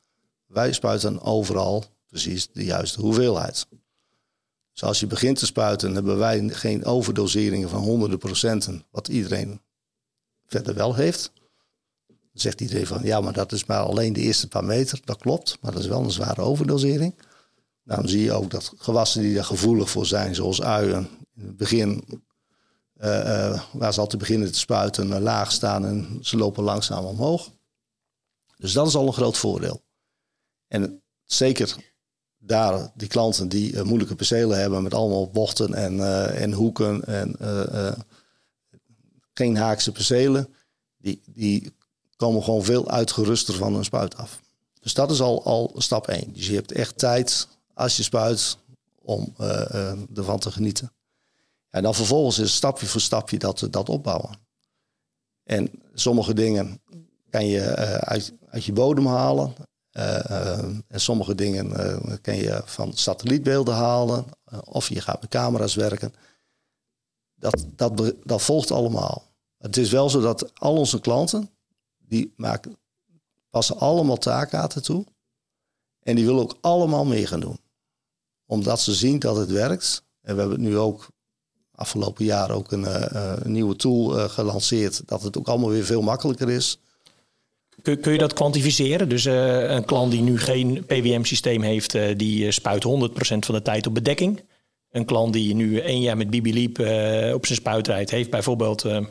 wij spuiten overal precies de juiste hoeveelheid. Dus als je begint te spuiten, hebben wij geen overdoseringen van honderden procenten, wat iedereen verder wel heeft. Dan zegt iedereen van ja, maar dat is maar alleen de eerste paar meter. Dat klopt, maar dat is wel een zware overdosering. Daarom zie je ook dat gewassen die daar gevoelig voor zijn, zoals uien, in het begin, uh, uh, waar ze al te beginnen te spuiten, uh, laag staan en ze lopen langzaam omhoog. Dus dat is al een groot voordeel. En zeker daar die klanten die uh, moeilijke percelen hebben met allemaal bochten en, uh, en hoeken en uh, geen haakse percelen, die, die komen gewoon veel uitgeruster van hun spuit af. Dus dat is al, al stap 1. Dus je hebt echt tijd als je spuit om ervan te genieten. En dan vervolgens is stapje voor stapje dat, dat opbouwen. En sommige dingen kan je uit, uit je bodem halen. Eh, eh, en sommige dingen uh, kan je van satellietbeelden halen. of je gaat met camera's werken. Dat, dat, dat volgt allemaal. Het is wel zo dat al onze klanten, die maken, passen allemaal taakkaarten toe. En die willen ook allemaal mee gaan doen. Omdat ze zien dat het werkt. En we hebben nu ook afgelopen jaar ook een nieuwe tool gelanceerd. Dat het ook allemaal weer veel makkelijker is. Kun, kun je dat kwantificeren? Dus uh, een klant die nu geen PWM-systeem heeft, uh, die eh, spuit 100% van de tijd op bedekking. Een klant die nu één jaar met BibiLeap uh, op zijn spuit rijdt, heeft bijvoorbeeld een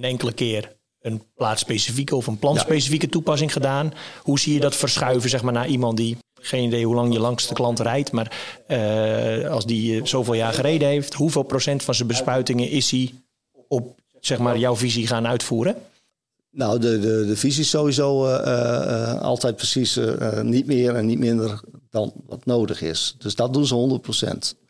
enkele keer een plaatsspecifieke of een plantspecifieke toepassing gedaan. Hoe zie je dat verschuiven zeg maar, naar iemand die geen idee hoe lang je langste klant rijdt, maar als die zoveel jaar gereden heeft, hoeveel procent van zijn bespuitingen is hij op zeg maar, jouw visie gaan uitvoeren? Nou, de, de, de visie is sowieso uh, uh, altijd precies niet meer en niet minder dan wat nodig is. Dus dat doen ze 100%.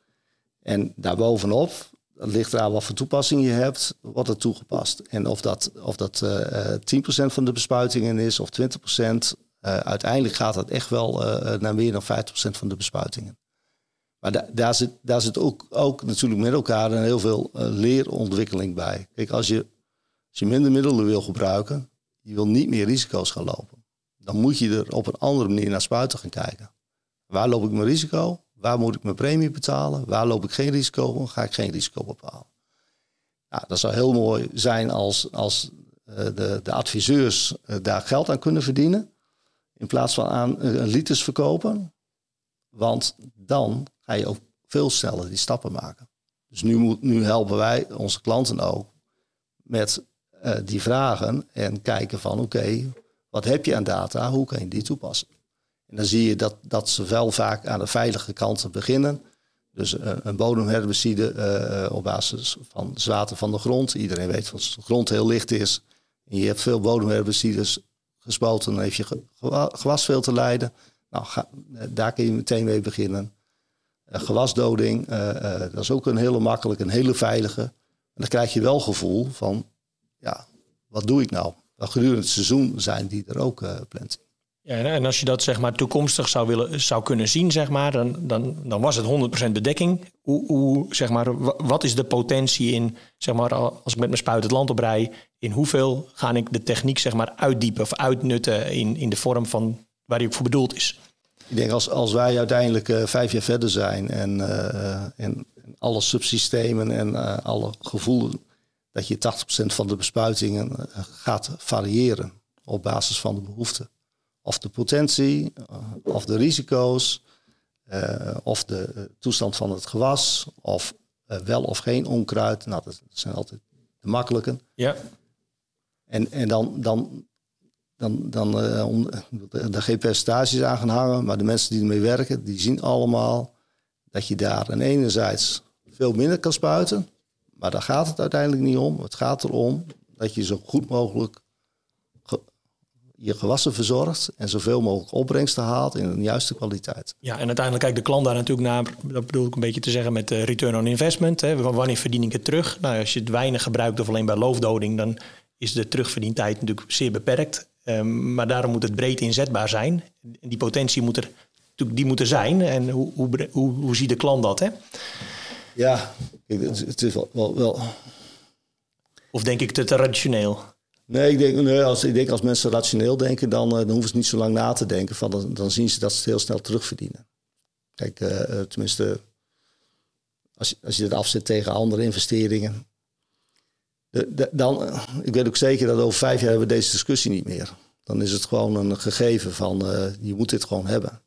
En daarbovenop, dat ligt eraan wat voor toepassing je hebt, wordt het toegepast. En of dat, of dat uh, 10% van de bespuitingen is of 20%, uh, uiteindelijk gaat dat echt wel naar meer dan 50% van de bespuitingen. Maar da daar, zit, daar zit ook, ook natuurlijk met elkaar een heel veel leerontwikkeling bij. Kijk, als je, als je minder middelen wil gebruiken, je wil niet meer risico's gaan lopen. Dan moet je er op een andere manier naar spuiten gaan kijken. Waar loop ik mijn risico? Waar moet ik mijn premie betalen? Waar loop ik geen risico? Ga ik geen risico bepalen? Nou, dat zou heel mooi zijn als, als uh, de, de adviseurs uh, daar geld aan kunnen verdienen. In plaats van aan uh, liters verkopen. Want dan ga je ook veel sneller die stappen maken. Dus nu, moet, nu helpen wij onze klanten ook met uh, die vragen en kijken van oké, wat heb je aan data, hoe kan je die toepassen? En dan zie je dat, dat ze wel vaak aan de veilige kant beginnen. Dus uh, een bodemherbicide uh, op basis van het water van de grond. Iedereen weet dat de grond heel licht is. En je hebt veel bodemherbicides gespoten, dan heeft je gewas veel te lijden. Nou, ga, daar kun je meteen mee beginnen. Gewasdoding, dat is ook een hele makkelijke, een hele veilige. En dan krijg je wel gevoel van, ja, wat doe ik nou? Dan gedurende het seizoen zijn die er ook plenty. Ja, en als je dat zeg maar toekomstig zou, willen, zou kunnen zien, zeg maar, dan, dan, dan was het 100% bedekking. Hoe, hoe, zeg maar, wat is de potentie in, zeg maar, als ik met mijn spuit het land oprij, in hoeveel ga ik de techniek zeg maar, uitdiepen of uitnutten in, in de vorm van waar die ook voor bedoeld is? Ik denk als, als wij uiteindelijk uh, vijf jaar verder zijn en, uh, en alle subsystemen en uh, alle gevoelen, dat je 80% van de bespuitingen gaat variëren op basis van de behoeften. Of de potentie, of de risico's, of de toestand van het gewas, of wel of geen onkruid. Nou, dat zijn altijd de makkelijke. Ja. En, en dan, dan, dan, dan uh, om daar geen percentages aan gaan hangen, maar de mensen die ermee werken, die zien allemaal dat je daar aan enerzijds veel minder kan spuiten, maar daar gaat het uiteindelijk niet om. Het gaat erom dat je zo goed mogelijk ge je gewassen verzorgt en zoveel mogelijk opbrengsten haalt in een juiste kwaliteit. Ja, en uiteindelijk kijkt de klant daar natuurlijk naar, dat bedoel ik een beetje te zeggen met return on investment. Hè. Wanneer verdien ik het terug? Nou, als je het weinig gebruikt of alleen bij loofdoding, dan is de terugverdientijd natuurlijk zeer beperkt. Um, maar daarom moet het breed inzetbaar zijn. Die potentie moet er, die moet er zijn. En hoe, hoe, hoe, hoe ziet de klant dat? Hè? Ja, het is wel, wel, wel, Of denk ik te traditioneel? Nee, ik denk, nee als, ik denk als mensen rationeel denken, dan, dan hoeven ze niet zo lang na te denken. Van, dan, dan zien ze dat ze het heel snel terugverdienen. Kijk, uh, tenminste, als, als je het afzet tegen andere investeringen, de, de, dan, ik weet ook zeker dat over vijf jaar hebben we deze discussie niet meer. Dan is het gewoon een gegeven van uh, je moet dit gewoon hebben.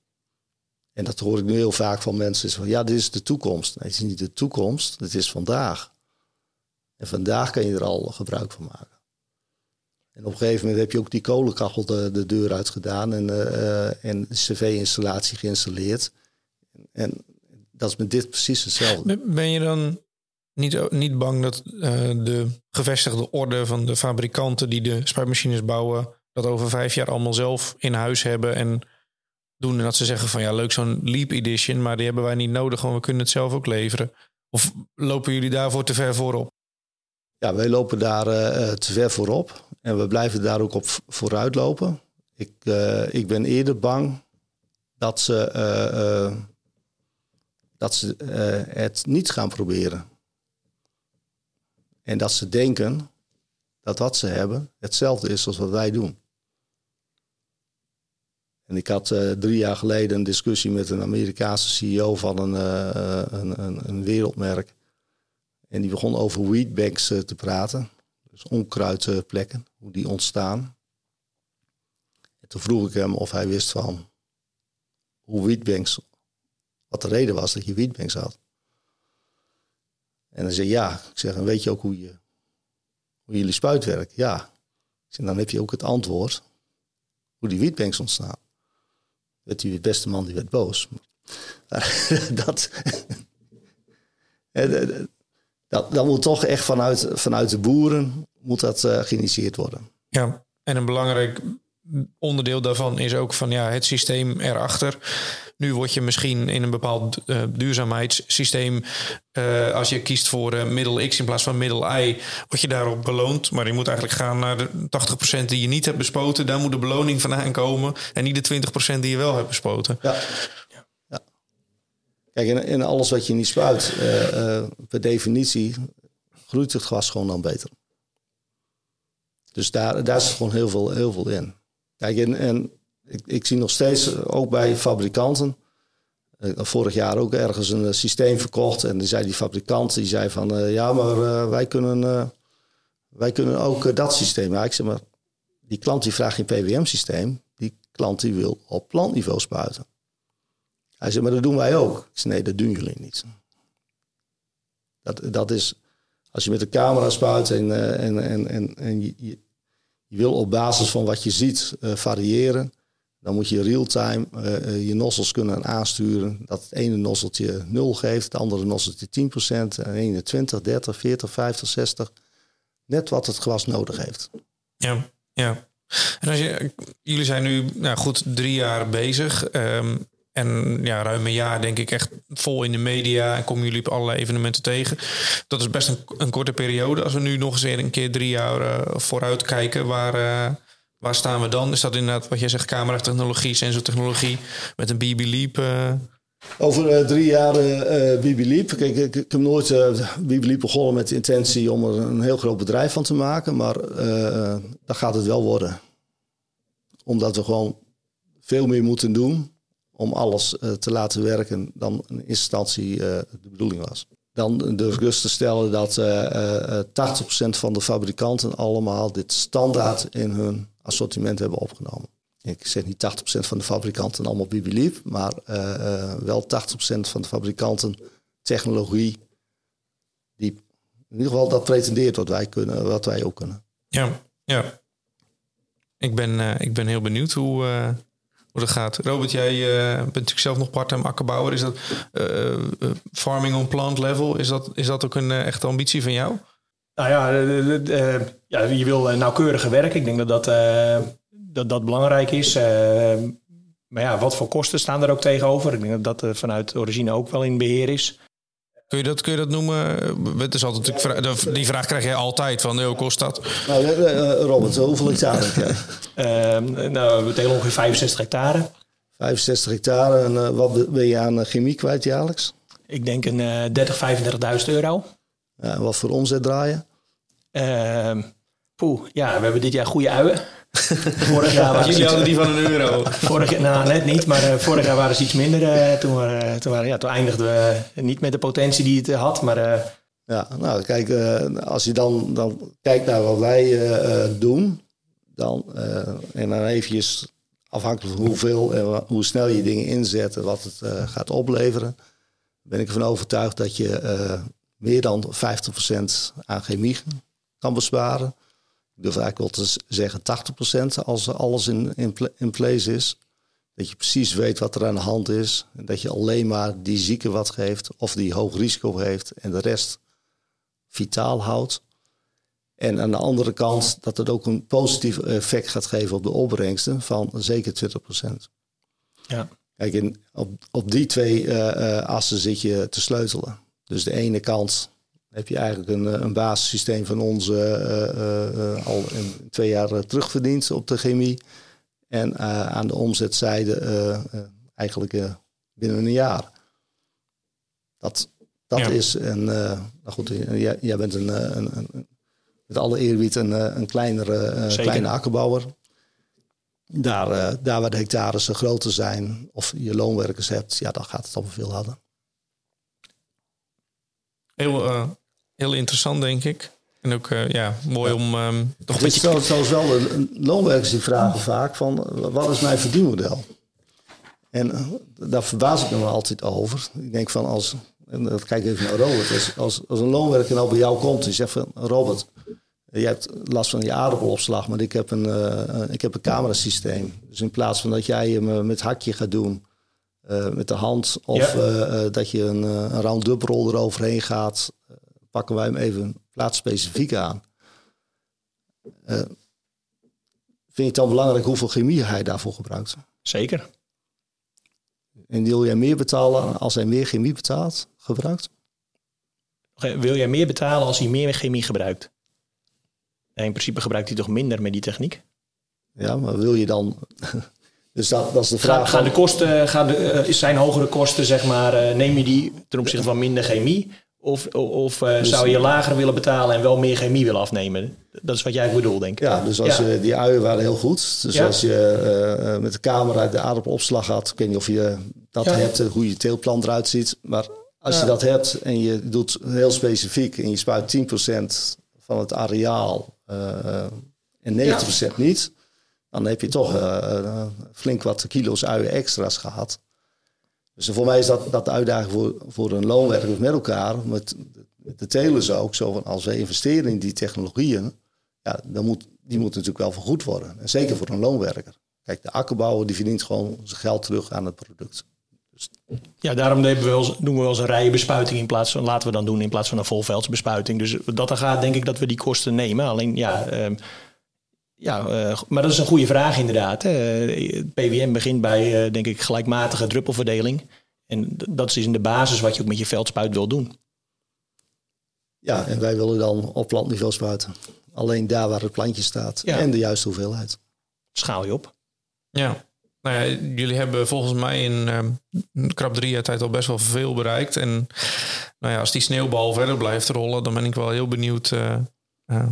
En dat hoor ik nu heel vaak van mensen. Is van, ja, dit is de toekomst. Nee, het is niet de toekomst, het is vandaag. En vandaag kan je er al gebruik van maken. En op een gegeven moment heb je ook die kolenkachel de, de deur uit gedaan en, uh, cv-installatie geïnstalleerd. En dat is met dit precies hetzelfde. Ben je dan niet, niet bang dat uh, de gevestigde orde van de fabrikanten die de spuitmachines bouwen, dat over vijf jaar allemaal zelf in huis hebben en doen en dat ze zeggen van ja, leuk zo'n Leap Edition, maar die hebben wij niet nodig, want we kunnen het zelf ook leveren. Of lopen jullie daarvoor te ver voorop? Ja, wij lopen daar uh, te ver voorop en we blijven daar ook op vooruit lopen. Ik, uh, ik ben eerder bang dat ze, dat ze het niet gaan proberen. En dat ze denken dat wat ze hebben hetzelfde is als wat wij doen. En ik had uh, drie jaar geleden een discussie met een Amerikaanse CEO van een, uh, een, een, een, wereldmerk. En die begon over weedbanks uh, te praten. Dus onkruidplekken, hoe die ontstaan. En toen vroeg ik hem of hij wist van hoe weedbanks, wat de reden was dat je weedbanks had. En dan zei ja, ik zeg, weet je ook hoe, je, hoe jullie spuit werkt? Ja. Ik dan heb je ook het antwoord hoe die wietbanks ontstaan. Werd die beste man, die werd boos. dat, dat, dat moet toch echt vanuit, vanuit de boeren moet dat uh, geïnitieerd worden. Ja, en een belangrijk onderdeel daarvan is ook van ja, het systeem erachter. Nu word je misschien in een bepaald uh, duurzaamheidssysteem, uh, als je kiest voor uh, middel X in plaats van middel Y, word je daarop beloond. Maar je moet eigenlijk gaan naar de 80% die je niet hebt bespoten. Daar moet de beloning vandaan komen. En niet de 20% die je wel hebt bespoten. Ja. ja. Kijk, in, in, alles wat je niet spuit, per definitie groeit het gras gewoon dan beter. Dus daar, daar zit gewoon heel veel, heel veel in. Kijk, en, ik, ik zie nog steeds, eh, ook bij fabrikanten, uh, vorig jaar ook ergens een uh, systeem verkocht. En die zei die fabrikant, die zei van, ja, maar wij, kunnen, wij kunnen ook dat systeem. Ja, ik zeg maar, die klant die vraagt geen PWM-systeem. Die klant die wil op plantniveau spuiten. Hij zei, maar dat doen wij ook. Ik zei, nee, dat doen jullie niet. Dat, dat is, als je met de camera spuit en, en, en, en, en je, je, wil op basis van wat je ziet variëren dan moet je real-time uh, je nozzels kunnen aansturen. Dat het ene nozzeltje 0 geeft, het andere nozzeltje 10%, en ene 20, 30, 40, 50, 60. Net wat het glas nodig heeft. Ja, ja. En als je, jullie zijn nu nou goed drie jaar bezig. Um, en ja, ruim een jaar denk ik echt vol in de media. En komen jullie op allerlei evenementen tegen. Dat is best een, een korte periode. Als we nu nog eens een keer drie jaar uh, vooruit kijken. Waar, uh, Waar staan we dan? Is dat inderdaad wat jij zegt, cameratechnologie, sensortechnologie met een BB Leap? Uh... Over drie jaar BB Leap. Kijk, ik, ik, heb nooit BB Leap begonnen met de intentie om er een heel groot bedrijf van te maken. Maar dat gaat het wel worden. Omdat we gewoon veel meer moeten doen om alles te laten werken dan eerste instantie de bedoeling was. Dan durf ik rust te stellen dat 80% van de fabrikanten allemaal dit standaard in hun assortiment hebben opgenomen. Ik zeg niet 80% van de fabrikanten allemaal Bibiliep, maar wel 80% van de fabrikanten technologie die in ieder geval dat pretendeert wat wij kunnen, wat wij ook kunnen. Ja, ja. Ik ben, ik ben heel benieuwd hoe, hoe dat gaat. Robert, jij bent natuurlijk zelf nog part-time akkerbouwer. Is dat farming on plant level? Is dat, is dat ook een echte ambitie van jou? Nou ja, ja, je wil nauwkeuriger werken. Ik denk dat dat, dat, dat belangrijk is. maar ja, wat voor kosten staan er ook tegenover? Ik denk dat dat vanuit origine ook wel in beheer is. Kun je dat, kun je dat noemen? Het is altijd, die vraag krijg je altijd van, hoe kost dat? Nou, Robert, hoeveel hectare heb uh, nou, we delen ongeveer 65 hectare. 65 hectare. En uh, wat ben je aan chemie kwijt jaarlijks? Ik denk een uh, 30, 35.000 euro. Ja, wat voor omzet draaien? Uh, poeh, ja, we hebben dit jaar goede uien. Vorig jaar was Jullie hadden die van een euro. Vorig, nou, net niet, maar uh, vorig jaar waren ze iets minder. Uh, toen, uh, toen, waren, ja, toen eindigden we niet met de potentie die het had. Maar, ja, nou, kijk, als je dan, dan kijkt naar wat wij doen, dan, en dan eventjes afhankelijk van hoeveel en hoe snel je dingen inzet en wat het gaat opleveren, ben ik ervan overtuigd dat je meer dan 50% aan chemie kan besparen. Ik durf eigenlijk wel te zeggen 80% als alles in, in, in place is. Dat je precies weet wat er aan de hand is. En dat je alleen maar die zieke wat geeft of die hoog risico heeft en de rest vitaal houdt. En aan de andere kant dat het ook een positief effect gaat geven op de opbrengsten van zeker 20%. Ja. Kijk, in, op, op die twee uh, assen zit je te sleutelen. Dus de ene kant heb je eigenlijk een, eh, een basissysteem van ons uh, uh, al in twee jaar terugverdiend op de chemie. En aan de omzetzijde eigenlijk binnen een jaar. Dat, dat ja. is een. nou goed, jij, jij bent een, een, een, met alle eerbied een, een kleinere kleine akkerbouwer. Daar, daar waar de hectares groter zijn of je loonwerkers hebt, ja, dan gaat het allemaal veel harder. Heel, uh, heel interessant, denk ik. En ook uh, ja, mooi om um, toch een beetje... Zoals wel de loonwerkers die vragen vaak van... wat is mijn verdienmodel? En uh, daar verbaas ik me altijd over. Ik denk van als... En dat kijk even naar Robert. Als, als, als een loonwerker nou bij jou komt en zegt van... Robert, je hebt last van je aardappelopslag, maar ik heb een, uh, ik heb een camerasysteem. Dus in plaats van dat jij hem met hakje gaat doen... Uh, met de hand. Of ja. uh, dat je een, een round-up-rol eroverheen gaat. Pakken wij hem even plaatsspecifiek aan. vind je het dan belangrijk hoeveel chemie hij daarvoor gebruikt? Zeker. En wil jij meer betalen als hij meer chemie betaalt, gebruikt? Wil jij meer betalen als hij meer chemie gebruikt? En in principe gebruikt hij toch minder met die techniek? Ja, maar wil je dan... dus dat, dat is de vraag. Gaan, gaan de kosten, gaan de, uh, zijn hogere kosten, zeg maar, uh, neem je die ten opzichte van minder chemie? Of, of uh, dus, zou je lager willen betalen en wel meer chemie willen afnemen? Dat is wat jij bedoelt, denk ik. Ja, dus als ja. je, die uien waren heel goed. Dus ja. als je met de camera de aardappelopslag had, ik weet niet of je dat ja. hebt, hoe je teelplan eruit ziet. Maar als je dat hebt en je doet heel specifiek en je spuit 10% van het areaal uh, en 90% niet, dan heb je toch flink wat kilo's uien extra's gehad. Dus voor mij is dat, dat de uitdaging voor, voor een loonwerker met elkaar. Met, met de telers ook zo van als we investeren in die technologieën, ja, dan moet, die moeten natuurlijk wel vergoed worden. En zeker voor een loonwerker. Kijk, de akkerbouwer die verdient gewoon zijn geld terug aan het product. Dus... Ja, daarom doen we, wel, doen we wel een rijenbespuiting in plaats van, laten we dan doen in plaats van een volveldsbespuiting. Dus dat er gaat, denk ik dat we die kosten nemen. Alleen ja, uh, ja uh, maar dat is een goede vraag inderdaad. Uh, PWM begint bij, denk ik, gelijkmatige druppelverdeling. En dat is in de basis wat je ook met je veldspuit wil doen. Ja, en wij willen dan op plantniveau spuiten. Alleen daar waar het plantje staat ja. en de juiste hoeveelheid. Schaal je op. Ja. Nou ja, jullie hebben volgens mij in uh, krap drie jaar tijd al best wel veel bereikt. En nou ja, als die sneeuwbal verder blijft rollen, dan ben ik wel heel benieuwd uh, uh,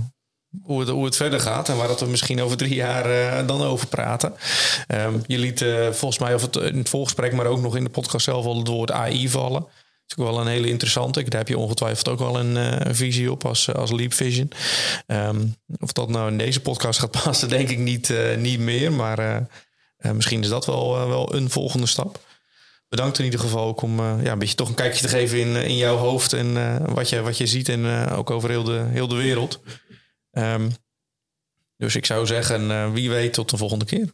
hoe, het, hoe het verder gaat. En waar dat we misschien over drie jaar dan over praten. Um, je liet volgens mij of het in het voorgesprek, maar ook nog in de podcast zelf al het woord AI vallen. Dat is ook wel een hele interessante. Daar heb je ongetwijfeld ook wel een, een visie op als, als Leap Vision. Um, of dat nou in deze podcast gaat passen, denk ik niet, niet meer. Maar misschien is dat wel, wel een volgende stap. Bedankt in ieder geval ook om ja, een beetje toch een kijkje te geven in, in jouw hoofd en wat, je, wat je ziet en ook over heel de, heel de wereld. Um, dus ik zou zeggen, wie weet tot de volgende keer.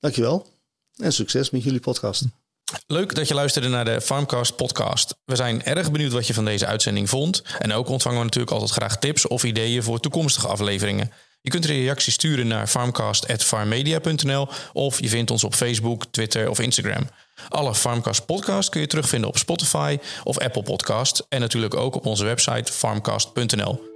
Dankjewel en succes met jullie podcast. Leuk dat je luisterde naar de Farmcast podcast. We zijn erg benieuwd wat je van deze uitzending vond. En ook ontvangen we natuurlijk altijd graag tips of ideeën voor toekomstige afleveringen. Je kunt reacties sturen naar farmcast.farmmedia.nl of je vindt ons op Facebook, Twitter of Instagram. Alle Farmcast podcasts kun je terugvinden op Spotify of Apple Podcasts en natuurlijk ook op onze website farmcast.nl.